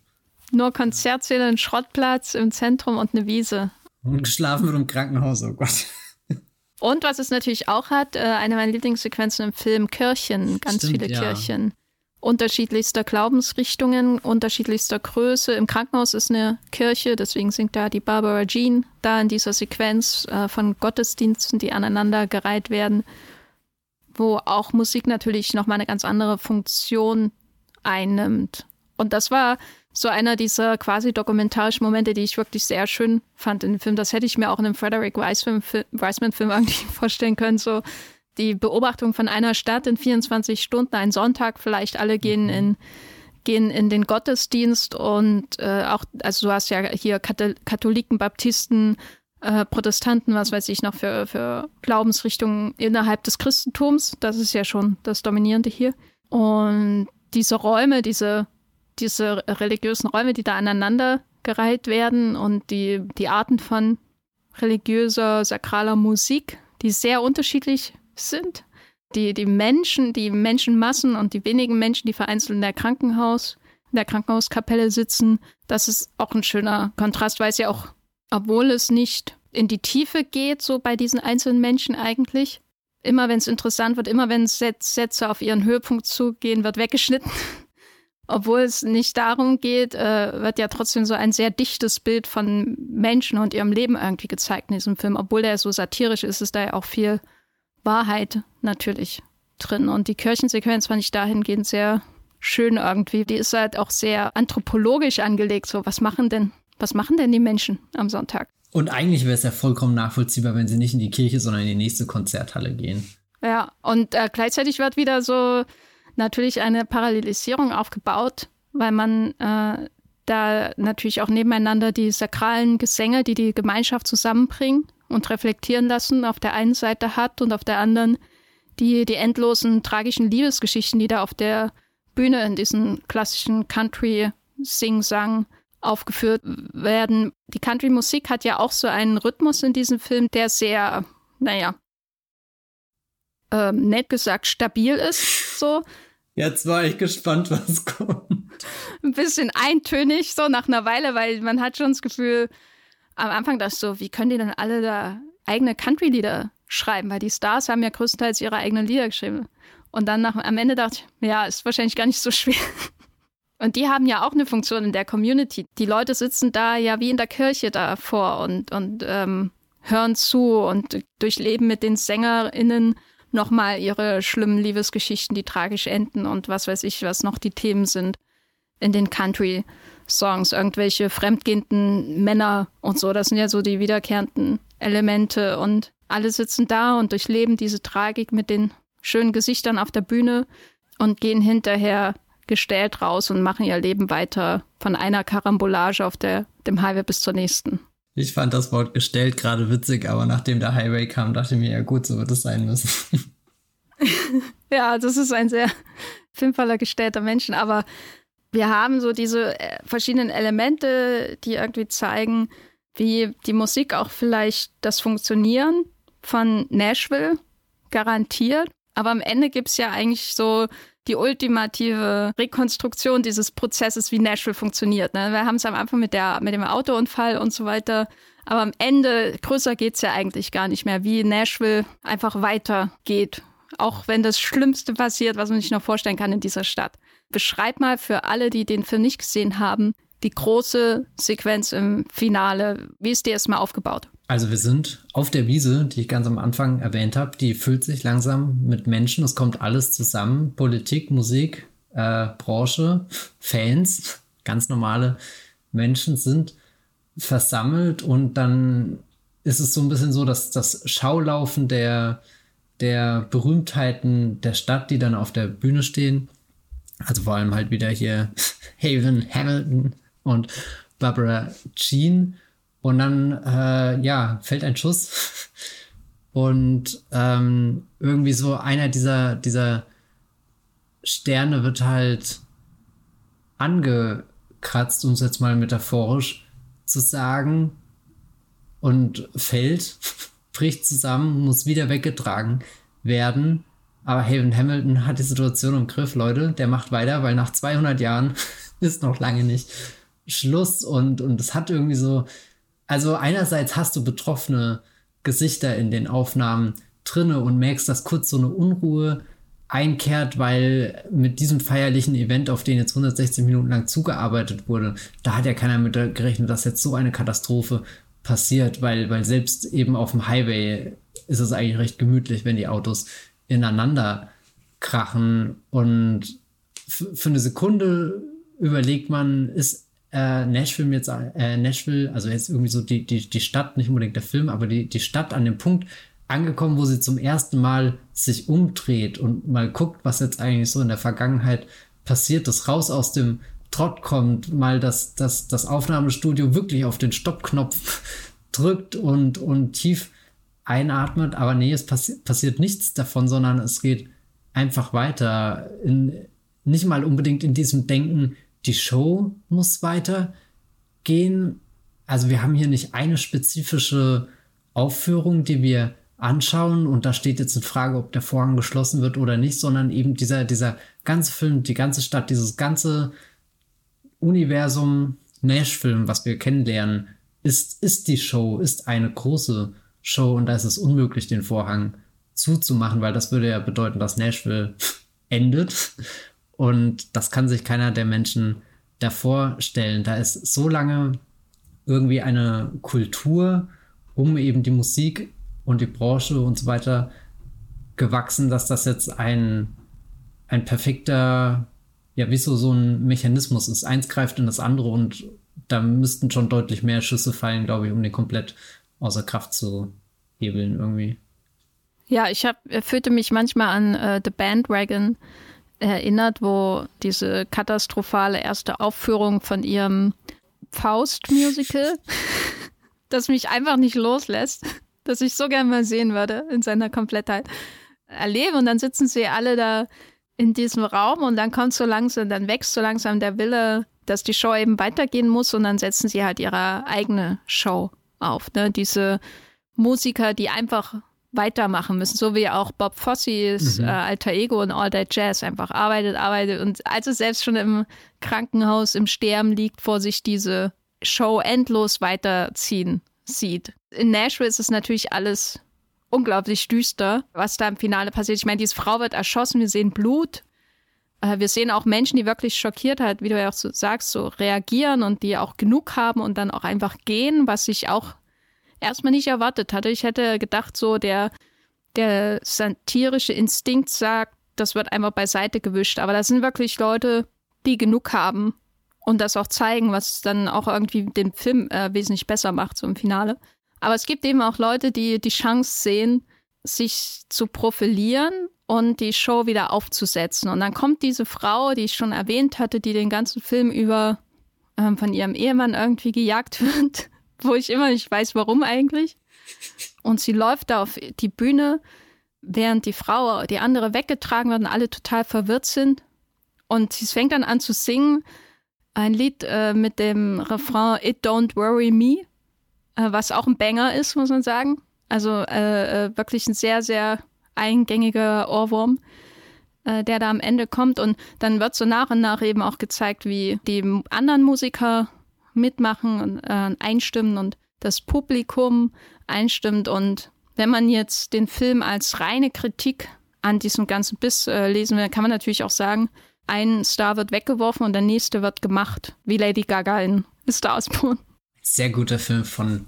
Nur Konzertsäle, einen Schrottplatz im Zentrum und eine Wiese. Und geschlafen wird im Krankenhaus, oh Gott. Und was es natürlich auch hat, äh, eine meiner Lieblingssequenzen im Film, Kirchen, ganz Stimmt, viele ja. Kirchen. Unterschiedlichster Glaubensrichtungen, unterschiedlichster Größe. Im Krankenhaus ist eine Kirche, deswegen singt da die Barbara Jean da in dieser Sequenz äh, von Gottesdiensten, die aneinandergereiht werden, wo auch Musik natürlich nochmal eine ganz andere Funktion einnimmt. Und das war so einer dieser quasi dokumentarischen Momente, die ich wirklich sehr schön fand in dem Film. Das hätte ich mir auch in einem Frederick Wiseman-Film irgendwie vorstellen können. So die Beobachtung von einer Stadt in 24 Stunden, ein Sonntag vielleicht, alle gehen mhm. in gehen in den Gottesdienst und äh, auch, also du hast ja hier Katholiken, Baptisten, äh, Protestanten, was weiß ich noch für, für Glaubensrichtungen innerhalb des Christentums. Das ist ja schon das Dominierende hier. Und diese Räume, diese diese religiösen Räume, die da aneinander gereiht werden und die, die Arten von religiöser, sakraler Musik, die sehr unterschiedlich sind. Die, die Menschen, die Menschenmassen und die wenigen Menschen, die vereinzelt in der Krankenhaus, in der Krankenhauskapelle sitzen, das ist auch ein schöner Kontrast, weil es ja auch, obwohl es nicht in die Tiefe geht, so bei diesen einzelnen Menschen eigentlich, immer wenn es interessant wird, immer wenn Sätze auf ihren Höhepunkt zugehen, wird weggeschnitten obwohl es nicht darum geht, äh, wird ja trotzdem so ein sehr dichtes Bild von Menschen und ihrem Leben irgendwie gezeigt in diesem Film. Obwohl der so satirisch ist, ist da ja auch viel Wahrheit natürlich drin. Und die Kirchensequenz fand ich dahingehend sehr schön irgendwie. Die ist halt auch sehr anthropologisch angelegt. So, was machen denn, was machen denn die Menschen am Sonntag? Und eigentlich wäre es ja vollkommen nachvollziehbar, wenn sie nicht in die Kirche, sondern in die nächste Konzerthalle gehen. Ja, und äh, gleichzeitig wird wieder so natürlich eine Parallelisierung aufgebaut, weil man äh, da natürlich auch nebeneinander die sakralen Gesänge, die die Gemeinschaft zusammenbringen und reflektieren lassen, auf der einen Seite hat und auf der anderen die, die endlosen tragischen Liebesgeschichten, die da auf der Bühne in diesen klassischen Country-Sing-Sang aufgeführt werden. Die Country-Musik hat ja auch so einen Rhythmus in diesem Film, der sehr, naja, ähm, nett gesagt stabil ist. So. Jetzt war ich gespannt, was kommt. Ein bisschen eintönig, so nach einer Weile, weil man hat schon das Gefühl, am Anfang dachte ich so, wie können die denn alle da eigene Country-Lieder schreiben? Weil die Stars haben ja größtenteils ihre eigenen Lieder geschrieben. Und dann nach, am Ende dachte ich, ja, ist wahrscheinlich gar nicht so schwer. Und die haben ja auch eine Funktion in der Community. Die Leute sitzen da ja wie in der Kirche davor und, und ähm, hören zu und durchleben mit den SängerInnen nochmal ihre schlimmen Liebesgeschichten, die tragisch enden und was weiß ich, was noch die Themen sind in den Country-Songs. Irgendwelche fremdgehenden Männer und so, das sind ja so die wiederkehrenden Elemente und alle sitzen da und durchleben diese Tragik mit den schönen Gesichtern auf der Bühne und gehen hinterher gestellt raus und machen ihr Leben weiter von einer Karambolage auf der, dem Highway bis zur nächsten. Ich fand das Wort gestellt gerade witzig, aber nachdem der Highway kam, dachte ich mir, ja gut, so wird es sein müssen. ja, das ist ein sehr filmvoller gestellter Menschen, aber wir haben so diese äh, verschiedenen Elemente, die irgendwie zeigen, wie die Musik auch vielleicht das Funktionieren von Nashville garantiert. Aber am Ende gibt es ja eigentlich so die ultimative Rekonstruktion dieses Prozesses, wie Nashville funktioniert. Ne? Wir haben es am Anfang mit, der, mit dem Autounfall und so weiter. Aber am Ende, größer geht es ja eigentlich gar nicht mehr, wie Nashville einfach weitergeht. Auch wenn das Schlimmste passiert, was man sich noch vorstellen kann in dieser Stadt. Beschreib mal für alle, die den Film nicht gesehen haben, die große Sequenz im Finale. Wie ist dir erstmal aufgebaut? Also wir sind auf der Wiese, die ich ganz am Anfang erwähnt habe, die füllt sich langsam mit Menschen. Es kommt alles zusammen. Politik, Musik, äh, Branche, Fans, ganz normale Menschen sind versammelt und dann ist es so ein bisschen so, dass das Schaulaufen der, der Berühmtheiten der Stadt, die dann auf der Bühne stehen, also vor allem halt wieder hier Haven Hamilton und Barbara Jean. Und dann, äh, ja, fällt ein Schuss. Und ähm, irgendwie so einer dieser, dieser Sterne wird halt angekratzt, um es jetzt mal metaphorisch zu sagen. Und fällt, bricht zusammen, muss wieder weggetragen werden. Aber Haven Hamilton hat die Situation im Griff, Leute. Der macht weiter, weil nach 200 Jahren ist noch lange nicht Schluss und, und es hat irgendwie so, also einerseits hast du betroffene Gesichter in den Aufnahmen drinne und merkst, dass kurz so eine Unruhe einkehrt, weil mit diesem feierlichen Event, auf den jetzt 116 Minuten lang zugearbeitet wurde, da hat ja keiner mit gerechnet, dass jetzt so eine Katastrophe passiert, weil, weil selbst eben auf dem Highway ist es eigentlich recht gemütlich, wenn die Autos ineinander krachen. Und für eine Sekunde überlegt man, ist äh, Nashville jetzt, äh, Nashville, also jetzt irgendwie so die, die, die Stadt, nicht unbedingt der Film, aber die, die Stadt an dem Punkt angekommen, wo sie zum ersten Mal sich umdreht und mal guckt, was jetzt eigentlich so in der Vergangenheit passiert ist, raus aus dem Trott kommt, mal das, das, das Aufnahmestudio wirklich auf den Stoppknopf drückt und, und tief einatmet, aber nee, es passi passiert nichts davon, sondern es geht einfach weiter. In, nicht mal unbedingt in diesem Denken, die Show muss weitergehen. Also wir haben hier nicht eine spezifische Aufführung, die wir anschauen. Und da steht jetzt in Frage, ob der Vorhang geschlossen wird oder nicht, sondern eben dieser, dieser ganze Film, die ganze Stadt, dieses ganze Universum Nash-Film, was wir kennenlernen, ist, ist die Show, ist eine große Show. Und da ist es unmöglich, den Vorhang zuzumachen, weil das würde ja bedeuten, dass Nashville endet und das kann sich keiner der Menschen davor stellen. Da ist so lange irgendwie eine Kultur um eben die Musik und die Branche und so weiter gewachsen, dass das jetzt ein, ein perfekter, ja, wie so, ein Mechanismus ist. Eins greift in das andere und da müssten schon deutlich mehr Schüsse fallen, glaube ich, um den komplett außer Kraft zu hebeln irgendwie. Ja, ich hab, fühlte mich manchmal an äh, The Bandwagon erinnert, wo diese katastrophale erste Aufführung von ihrem Faust-Musical, das mich einfach nicht loslässt, das ich so gerne mal sehen würde in seiner Komplettheit, erlebe. Und dann sitzen sie alle da in diesem Raum und dann kommt so langsam, dann wächst so langsam der Wille, dass die Show eben weitergehen muss und dann setzen sie halt ihre eigene Show auf. Ne? Diese Musiker, die einfach weitermachen müssen, so wie auch Bob Fosse's mhm. äh, alter Ego und All That Jazz einfach arbeitet, arbeitet und also selbst schon im Krankenhaus im Sterben liegt, vor sich diese Show endlos weiterziehen sieht. In Nashville ist es natürlich alles unglaublich düster, was da im Finale passiert. Ich meine, diese Frau wird erschossen, wir sehen Blut. Äh, wir sehen auch Menschen, die wirklich schockiert halt, wie du ja auch so sagst, so reagieren und die auch genug haben und dann auch einfach gehen, was sich auch erstmal nicht erwartet hatte. Ich hätte gedacht, so der, der satirische Instinkt sagt, das wird einfach beiseite gewischt. Aber das sind wirklich Leute, die genug haben und das auch zeigen, was dann auch irgendwie den Film äh, wesentlich besser macht, so im Finale. Aber es gibt eben auch Leute, die die Chance sehen, sich zu profilieren und die Show wieder aufzusetzen. Und dann kommt diese Frau, die ich schon erwähnt hatte, die den ganzen Film über ähm, von ihrem Ehemann irgendwie gejagt wird wo ich immer nicht weiß, warum eigentlich. Und sie läuft da auf die Bühne, während die Frau, die andere weggetragen wird und alle total verwirrt sind. Und sie fängt dann an zu singen ein Lied äh, mit dem Refrain It Don't Worry Me, äh, was auch ein Banger ist, muss man sagen. Also äh, äh wirklich ein sehr, sehr eingängiger Ohrwurm, äh, der da am Ende kommt. Und dann wird so nach und nach eben auch gezeigt, wie die anderen Musiker mitmachen und äh, einstimmen und das Publikum einstimmt. Und wenn man jetzt den Film als reine Kritik an diesem ganzen Biss äh, lesen will, kann man natürlich auch sagen, ein Star wird weggeworfen und der nächste wird gemacht, wie Lady Gaga in Star Born. Sehr guter Film von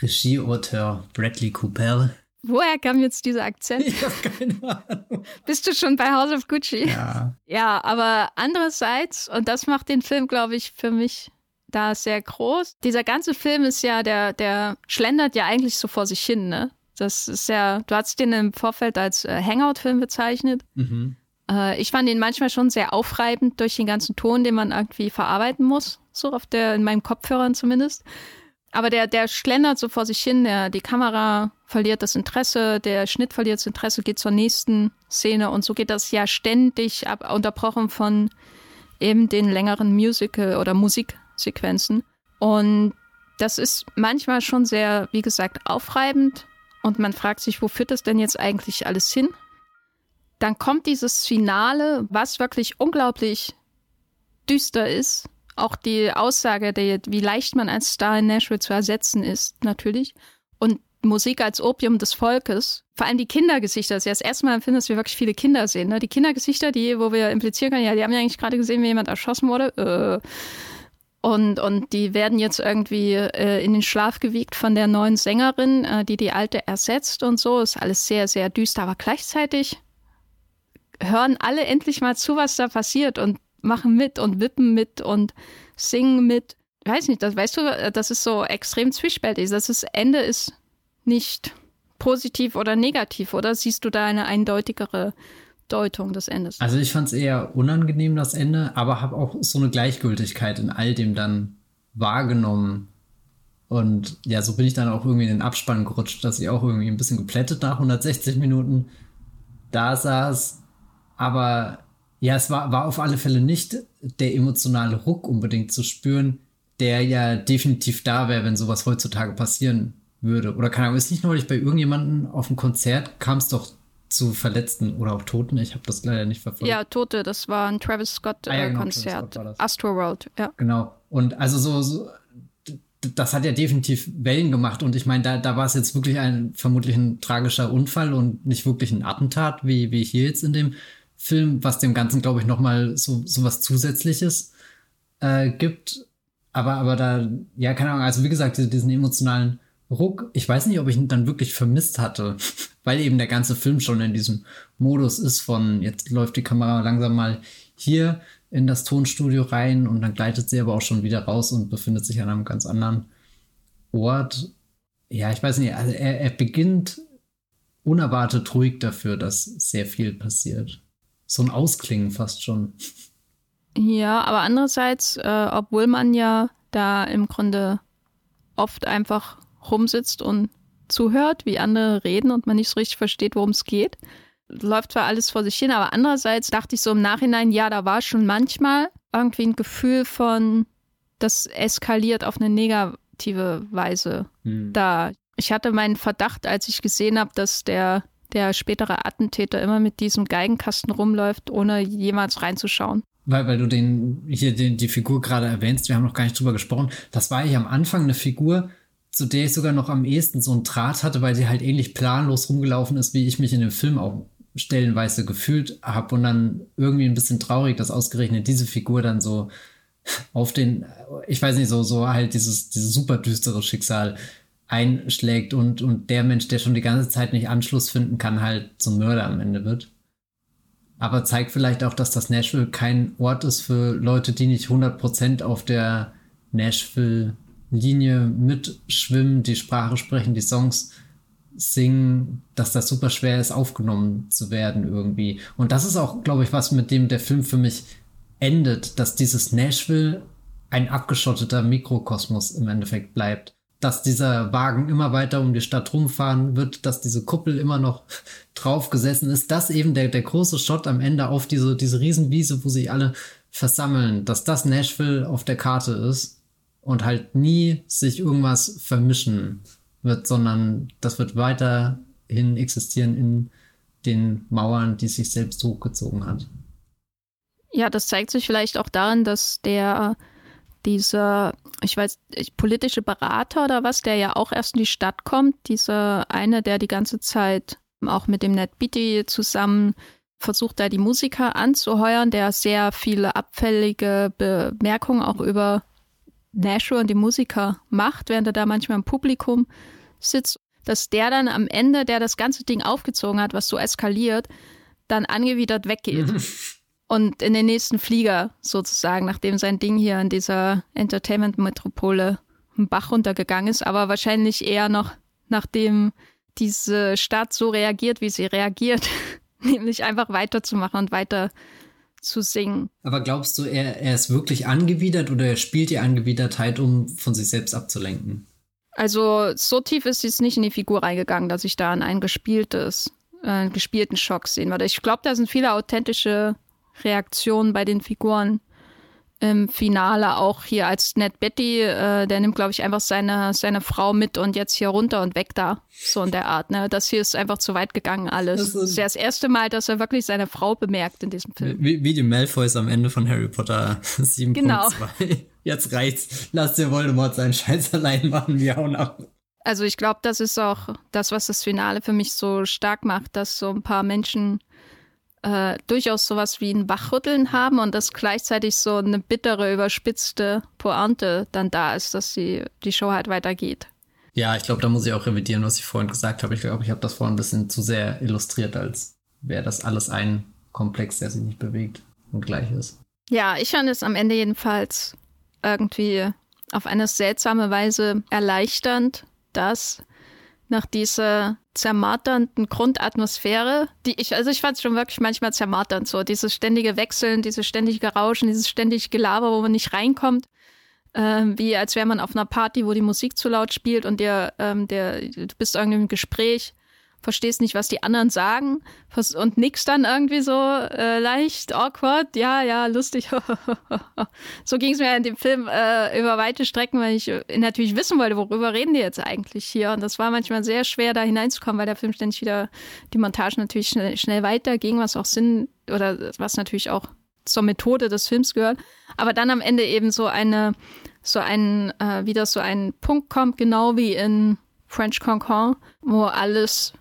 Regieautor Bradley Cooper. Woher kam jetzt dieser Akzent? Ich habe keine Ahnung. Bist du schon bei House of Gucci? Ja. Ja, aber andererseits, und das macht den Film, glaube ich, für mich da sehr groß. Dieser ganze Film ist ja, der, der schlendert ja eigentlich so vor sich hin, ne? Das ist ja, du hast den im Vorfeld als äh, Hangout-Film bezeichnet. Mhm. Äh, ich fand ihn manchmal schon sehr aufreibend durch den ganzen Ton, den man irgendwie verarbeiten muss, so auf der, in meinen Kopfhörern zumindest. Aber der, der schlendert so vor sich hin, der, die Kamera verliert das Interesse, der Schnitt verliert das Interesse, geht zur nächsten Szene und so geht das ja ständig ab, unterbrochen von eben den längeren Musical- oder Musiksequenzen. Und das ist manchmal schon sehr, wie gesagt, aufreibend und man fragt sich, wo führt das denn jetzt eigentlich alles hin? Dann kommt dieses Finale, was wirklich unglaublich düster ist auch die Aussage, die, wie leicht man als Star in Nashville zu ersetzen ist, natürlich. Und Musik als Opium des Volkes. Vor allem die Kindergesichter. Das ist ja das erste Mal empfinden, dass wir wirklich viele Kinder sehen. Ne? Die Kindergesichter, die, wo wir implizieren können, ja, die haben ja eigentlich gerade gesehen, wie jemand erschossen wurde. Äh. Und, und die werden jetzt irgendwie äh, in den Schlaf gewiegt von der neuen Sängerin, äh, die die alte ersetzt und so. Ist alles sehr, sehr düster. Aber gleichzeitig hören alle endlich mal zu, was da passiert. Und machen mit und wippen mit und singen mit. Weiß nicht, das weißt du, das ist so extrem zwiespältig. Das ist, Ende ist nicht positiv oder negativ, oder siehst du da eine eindeutigere Deutung des Endes? Also ich fand es eher unangenehm, das Ende, aber habe auch so eine Gleichgültigkeit in all dem dann wahrgenommen. Und ja, so bin ich dann auch irgendwie in den Abspann gerutscht, dass ich auch irgendwie ein bisschen geplättet nach 160 Minuten da saß. Aber ja, es war, war auf alle Fälle nicht der emotionale Ruck unbedingt zu spüren, der ja definitiv da wäre, wenn sowas heutzutage passieren würde. Oder keine Ahnung, ist nicht neulich bei irgendjemandem auf dem Konzert, kam es doch zu Verletzten oder auch Toten. Ich habe das leider nicht verfolgt. Ja, Tote, das war ein Travis Scott-Konzert. Ah, ja, genau, Astro World, ja. Genau. Und also so, so, das hat ja definitiv Wellen gemacht. Und ich meine, da, da war es jetzt wirklich ein vermutlich ein tragischer Unfall und nicht wirklich ein Attentat, wie, wie hier jetzt in dem Film, was dem Ganzen, glaube ich, nochmal so, so was Zusätzliches äh, gibt. Aber, aber da, ja, keine Ahnung, also wie gesagt, diesen emotionalen Ruck, ich weiß nicht, ob ich ihn dann wirklich vermisst hatte, weil eben der ganze Film schon in diesem Modus ist von, jetzt läuft die Kamera langsam mal hier in das Tonstudio rein und dann gleitet sie aber auch schon wieder raus und befindet sich an einem ganz anderen Ort. Ja, ich weiß nicht, also er, er beginnt unerwartet ruhig dafür, dass sehr viel passiert so ein Ausklingen fast schon. Ja, aber andererseits, äh, obwohl man ja da im Grunde oft einfach rumsitzt und zuhört, wie andere reden und man nicht so richtig versteht, worum es geht, läuft zwar alles vor sich hin, aber andererseits dachte ich so im Nachhinein, ja, da war schon manchmal irgendwie ein Gefühl von, das eskaliert auf eine negative Weise hm. da. Ich hatte meinen Verdacht, als ich gesehen habe, dass der der spätere Attentäter immer mit diesem Geigenkasten rumläuft, ohne jemals reinzuschauen. Weil, weil du den, hier den, die Figur gerade erwähnst, wir haben noch gar nicht drüber gesprochen. Das war ja am Anfang eine Figur, zu der ich sogar noch am ehesten so einen Draht hatte, weil sie halt ähnlich planlos rumgelaufen ist, wie ich mich in dem Film auch stellenweise gefühlt habe. Und dann irgendwie ein bisschen traurig, dass ausgerechnet diese Figur dann so auf den, ich weiß nicht, so, so halt dieses, dieses super düstere Schicksal einschlägt und, und der Mensch, der schon die ganze Zeit nicht Anschluss finden kann, halt zum Mörder am Ende wird. Aber zeigt vielleicht auch, dass das Nashville kein Ort ist für Leute, die nicht 100% auf der Nashville-Linie mitschwimmen, die Sprache sprechen, die Songs singen, dass das super schwer ist, aufgenommen zu werden irgendwie. Und das ist auch, glaube ich, was mit dem der Film für mich endet, dass dieses Nashville ein abgeschotteter Mikrokosmos im Endeffekt bleibt dass dieser Wagen immer weiter um die Stadt rumfahren wird, dass diese Kuppel immer noch drauf gesessen ist, dass eben der, der große Shot am Ende auf diese, diese Riesenwiese, wo sich alle versammeln, dass das Nashville auf der Karte ist und halt nie sich irgendwas vermischen wird, sondern das wird weiterhin existieren in den Mauern, die sich selbst hochgezogen hat. Ja, das zeigt sich vielleicht auch daran, dass der dieser, ich weiß, politische Berater oder was, der ja auch erst in die Stadt kommt, dieser eine, der die ganze Zeit auch mit dem Ned Beatty zusammen versucht, da die Musiker anzuheuern, der sehr viele abfällige Bemerkungen auch über Nashua und die Musiker macht, während er da manchmal im Publikum sitzt, dass der dann am Ende, der das ganze Ding aufgezogen hat, was so eskaliert, dann angewidert weggeht. und in den nächsten Flieger sozusagen, nachdem sein Ding hier in dieser Entertainment-Metropole einen Bach runtergegangen ist, aber wahrscheinlich eher noch nachdem diese Stadt so reagiert, wie sie reagiert, nämlich einfach weiterzumachen und weiter zu singen. Aber glaubst du, er, er ist wirklich angewidert oder er spielt die Angewidertheit, um von sich selbst abzulenken? Also so tief ist sie jetzt nicht in die Figur reingegangen, dass ich da an ein gespieltes, äh, gespielten Schock sehen würde. Ich glaube, da sind viele authentische Reaktionen bei den Figuren im Finale auch hier als Ned Betty, äh, der nimmt, glaube ich, einfach seine, seine Frau mit und jetzt hier runter und weg da. So in der Art. Ne? Das hier ist einfach zu weit gegangen, alles. Das ist, das ist ja das erste Mal, dass er wirklich seine Frau bemerkt in diesem Film. Wie, wie die Malfoys am Ende von Harry Potter 7.2. Genau. Jetzt reicht's. Lass dir Voldemort seinen Scheiß allein machen, wir hauen ab. Also ich glaube, das ist auch das, was das Finale für mich so stark macht, dass so ein paar Menschen äh, durchaus sowas wie ein Wachrütteln haben und dass gleichzeitig so eine bittere, überspitzte Pointe dann da ist, dass die, die Show halt weitergeht. Ja, ich glaube, da muss ich auch revidieren, was ich vorhin gesagt habe. Ich glaube, ich habe das vorhin ein bisschen zu sehr illustriert, als wäre das alles ein Komplex, der sich nicht bewegt und gleich ist. Ja, ich fand es am Ende jedenfalls irgendwie auf eine seltsame Weise erleichternd, dass nach dieser zermarternden Grundatmosphäre, die ich, also ich fand es schon wirklich manchmal zermarternd, so dieses ständige Wechseln, dieses ständige Rauschen, dieses ständige Gelaber, wo man nicht reinkommt, ähm, wie als wäre man auf einer Party, wo die Musik zu laut spielt und der, ähm, der, du bist irgendwie im Gespräch verstehst nicht, was die anderen sagen und nix dann irgendwie so äh, leicht awkward. Ja, ja, lustig. so ging es mir in dem Film äh, über weite Strecken, weil ich äh, natürlich wissen wollte, worüber reden die jetzt eigentlich hier. Und das war manchmal sehr schwer, da hineinzukommen, weil der Film ständig wieder die Montage natürlich schnell, schnell weiterging, was auch Sinn oder was natürlich auch zur Methode des Films gehört. Aber dann am Ende eben so eine, so ein, äh, wieder so ein Punkt kommt, genau wie in French Cancan, wo alles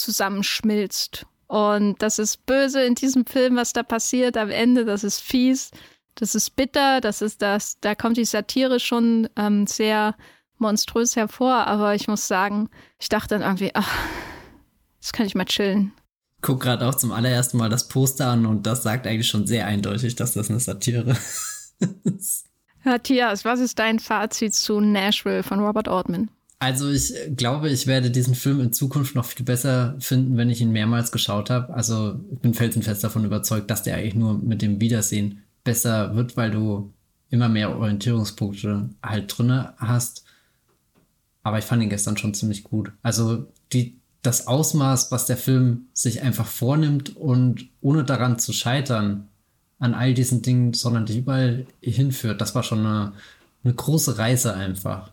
zusammenschmilzt. Und das ist böse in diesem Film, was da passiert am Ende. Das ist fies, das ist bitter, das ist das, da kommt die Satire schon ähm, sehr monströs hervor. Aber ich muss sagen, ich dachte dann irgendwie, ach, jetzt kann ich mal chillen. Guck gerade auch zum allerersten Mal das Poster an und das sagt eigentlich schon sehr eindeutig, dass das eine Satire ist. Matthias, was ist dein Fazit zu Nashville von Robert Ortman? Also ich glaube, ich werde diesen Film in Zukunft noch viel besser finden, wenn ich ihn mehrmals geschaut habe. Also ich bin felsenfest davon überzeugt, dass der eigentlich nur mit dem Wiedersehen besser wird, weil du immer mehr Orientierungspunkte halt drinne hast. Aber ich fand ihn gestern schon ziemlich gut. Also die, das Ausmaß, was der Film sich einfach vornimmt und ohne daran zu scheitern an all diesen Dingen, sondern dich überall hinführt, das war schon eine, eine große Reise einfach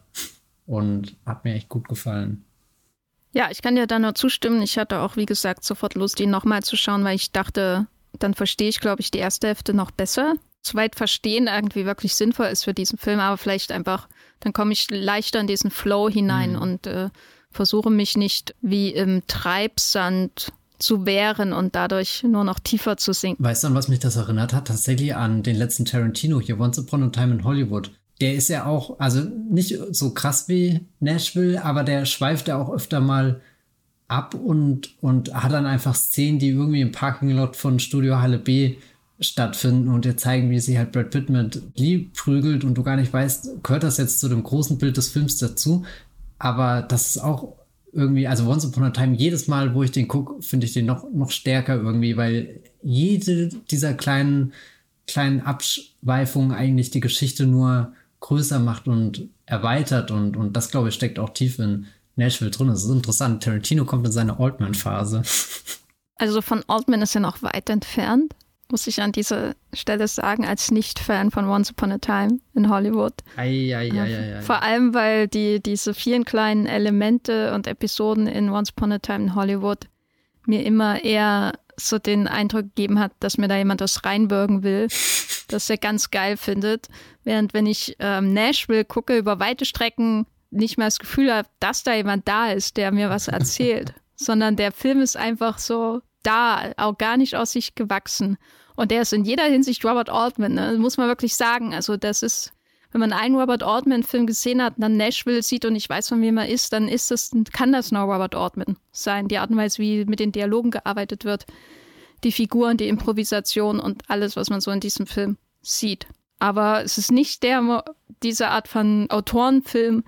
und hat mir echt gut gefallen. Ja, ich kann dir da nur zustimmen. Ich hatte auch, wie gesagt, sofort Lust, ihn nochmal zu schauen, weil ich dachte, dann verstehe ich, glaube ich, die erste Hälfte noch besser. Soweit verstehen irgendwie wirklich sinnvoll ist für diesen Film, aber vielleicht einfach, dann komme ich leichter in diesen Flow hinein mhm. und äh, versuche mich nicht wie im Treibsand zu wehren und dadurch nur noch tiefer zu sinken. Weißt du, an was mich das erinnert hat? Tatsächlich an den letzten Tarantino hier, Once Upon a Time in Hollywood der ist ja auch, also nicht so krass wie Nashville, aber der schweift ja auch öfter mal ab und, und hat dann einfach Szenen, die irgendwie im Parkinglot von Studio Halle B stattfinden und dir zeigen, wie sie halt Brad Pitt mit Lee prügelt und du gar nicht weißt, gehört das jetzt zu dem großen Bild des Films dazu? Aber das ist auch irgendwie, also Once Upon a Time, jedes Mal, wo ich den gucke, finde ich den noch, noch stärker irgendwie, weil jede dieser kleinen, kleinen Abschweifungen eigentlich die Geschichte nur größer macht und erweitert und, und das, glaube ich, steckt auch tief in Nashville drin. Das ist interessant. Tarantino kommt in seine Altman-Phase. Also von Altman ist er noch weit entfernt. muss ich an dieser Stelle sagen, als Nicht-Fan von Once Upon a Time in Hollywood. Ei, ei, ei, ei, ei. Vor allem, weil die, diese vielen kleinen Elemente und Episoden in Once Upon a Time in Hollywood mir immer eher so den Eindruck gegeben hat, dass mir da jemand was reinbürgen will, das er ganz geil findet. Während wenn ich ähm, Nashville gucke, über weite Strecken nicht mehr das Gefühl habe, dass da jemand da ist, der mir was erzählt, sondern der Film ist einfach so da, auch gar nicht aus sich gewachsen. Und der ist in jeder Hinsicht Robert Altman, ne? muss man wirklich sagen. Also das ist, wenn man einen Robert Altman-Film gesehen hat dann Nashville sieht und ich weiß, von wem er ist, dann ist das, kann das nur Robert Altman sein. Die Art und Weise, wie mit den Dialogen gearbeitet wird, die Figuren, die Improvisation und alles, was man so in diesem Film sieht. Aber es ist nicht der, diese Art von Autorenfilm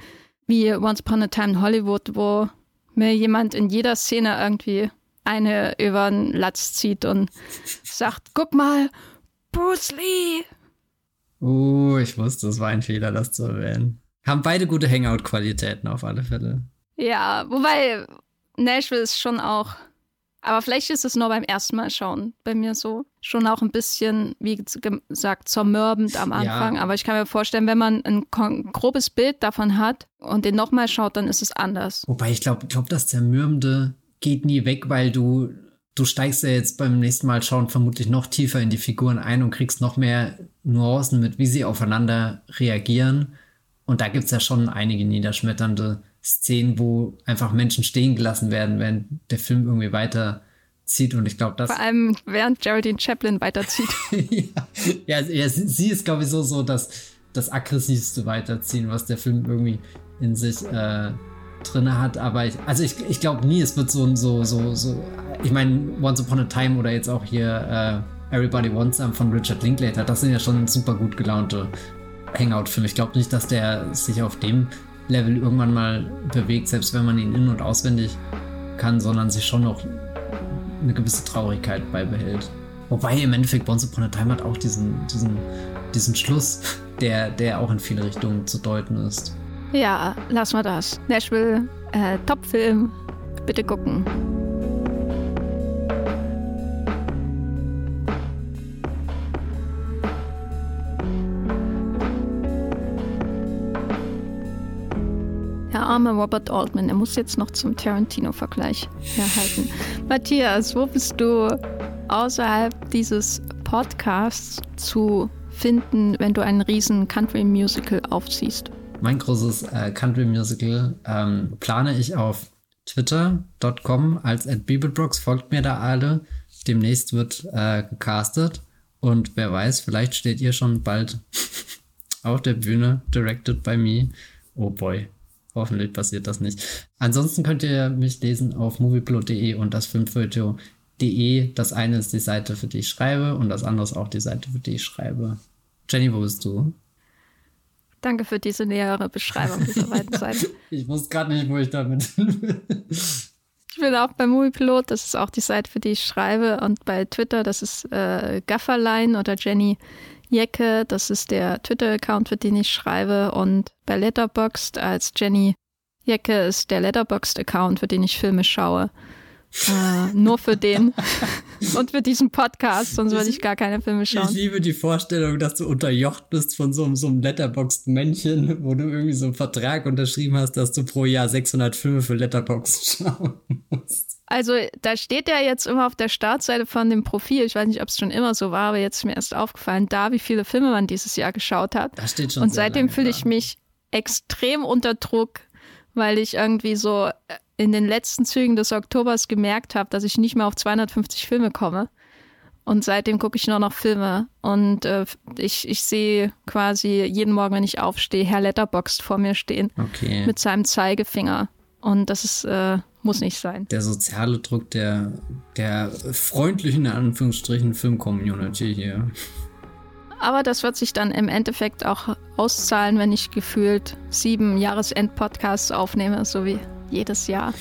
wie Once Upon a Time in Hollywood, wo mir jemand in jeder Szene irgendwie eine über den Latz zieht und sagt, guck mal, Bruce Lee. Uh, ich wusste, es war ein Fehler, das zu erwähnen. Haben beide gute Hangout-Qualitäten auf alle Fälle. Ja, wobei Nashville ist schon auch, aber vielleicht ist es nur beim ersten Mal schauen bei mir so. Schon auch ein bisschen, wie gesagt, zermürbend am Anfang. Ja. Aber ich kann mir vorstellen, wenn man ein grobes Bild davon hat und den nochmal schaut, dann ist es anders. Wobei ich glaube, glaub, das Zermürbende geht nie weg, weil du, du steigst ja jetzt beim nächsten Mal schauen vermutlich noch tiefer in die Figuren ein und kriegst noch mehr Nuancen mit, wie sie aufeinander reagieren. Und da gibt es ja schon einige niederschmetternde Szenen, wo einfach Menschen stehen gelassen werden, während der Film irgendwie weiterzieht. Und ich glaube, das. Vor allem, während Geraldine Chaplin weiterzieht. ja, ja, sie, sie ist, glaube ich, so, so das, das aggressivste Weiterziehen, was der Film irgendwie in sich äh, drin hat, aber ich, also ich, ich glaube nie, es wird so so so so. Ich meine, Once Upon a Time oder jetzt auch hier äh, Everybody Wants Some von Richard Linklater, das sind ja schon super gut gelaunte Hangout-Filme. Ich glaube nicht, dass der sich auf dem Level irgendwann mal bewegt, selbst wenn man ihn in- und auswendig kann, sondern sich schon noch eine gewisse Traurigkeit beibehält. Wobei im Endeffekt Once Upon a Time hat auch diesen, diesen, diesen Schluss, der, der auch in viele Richtungen zu deuten ist. Ja, lass mal das. Nashville, äh, Top-Film. Bitte gucken. Der arme Robert Altman, er muss jetzt noch zum Tarantino-Vergleich herhalten. Matthias, wo bist du außerhalb dieses Podcasts zu finden, wenn du einen riesen Country-Musical aufziehst? Mein großes äh, Country Musical ähm, plane ich auf twitter.com als at Bibelbrox. Folgt mir da alle. Demnächst wird äh, gecastet. Und wer weiß, vielleicht steht ihr schon bald auf der Bühne, directed by me. Oh boy. Hoffentlich passiert das nicht. Ansonsten könnt ihr mich lesen auf movieplot.de und das Filmfoto.de. Das eine ist die Seite, für die ich schreibe, und das andere ist auch die Seite, für die ich schreibe. Jenny, wo bist du? Danke für diese nähere Beschreibung dieser beiden Seiten. Ich wusste gerade nicht, wo ich damit hin will. Ich bin auch bei Moviepilot, das ist auch die Seite, für die ich schreibe. Und bei Twitter, das ist äh, Gafferline oder Jenny Jecke, das ist der Twitter-Account, für den ich schreibe. Und bei Letterboxd als Jenny Jecke ist der Letterboxd-Account, für den ich Filme schaue. Äh, nur für den und für diesen Podcast, sonst würde ich gar keine Filme schauen. Ich liebe die Vorstellung, dass du unterjocht bist von so, so einem Letterboxd-Männchen, wo du irgendwie so einen Vertrag unterschrieben hast, dass du pro Jahr 600 Filme für Letterboxd schauen musst. Also da steht ja jetzt immer auf der Startseite von dem Profil, ich weiß nicht, ob es schon immer so war, aber jetzt ist mir erst aufgefallen, da, wie viele Filme man dieses Jahr geschaut hat. Da steht schon Und seitdem fühle ich mich extrem unter Druck, weil ich irgendwie so äh, in den letzten Zügen des Oktobers gemerkt habe, dass ich nicht mehr auf 250 Filme komme. Und seitdem gucke ich nur noch Filme. Und äh, ich, ich sehe quasi jeden Morgen, wenn ich aufstehe, Herr Letterboxd vor mir stehen. Okay. Mit seinem Zeigefinger. Und das ist, äh, muss nicht sein. Der soziale Druck der, der freundlichen, in Anführungsstrichen, Film-Community hier. Aber das wird sich dann im Endeffekt auch auszahlen, wenn ich gefühlt sieben Jahresend-Podcasts aufnehme, so wie jedes Jahr.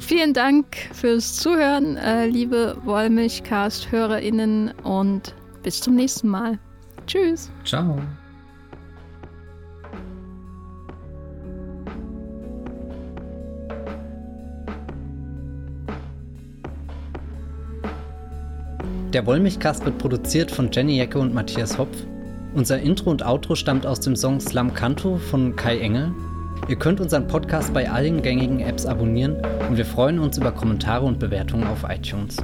Vielen Dank fürs Zuhören, äh, liebe Wollmilchcast-HörerInnen und bis zum nächsten Mal. Tschüss. Ciao. Der Wollmilchcast wird produziert von Jenny Jecke und Matthias Hopf. Unser Intro und Outro stammt aus dem Song Slam Canto von Kai Engel. Ihr könnt unseren Podcast bei allen gängigen Apps abonnieren und wir freuen uns über Kommentare und Bewertungen auf iTunes.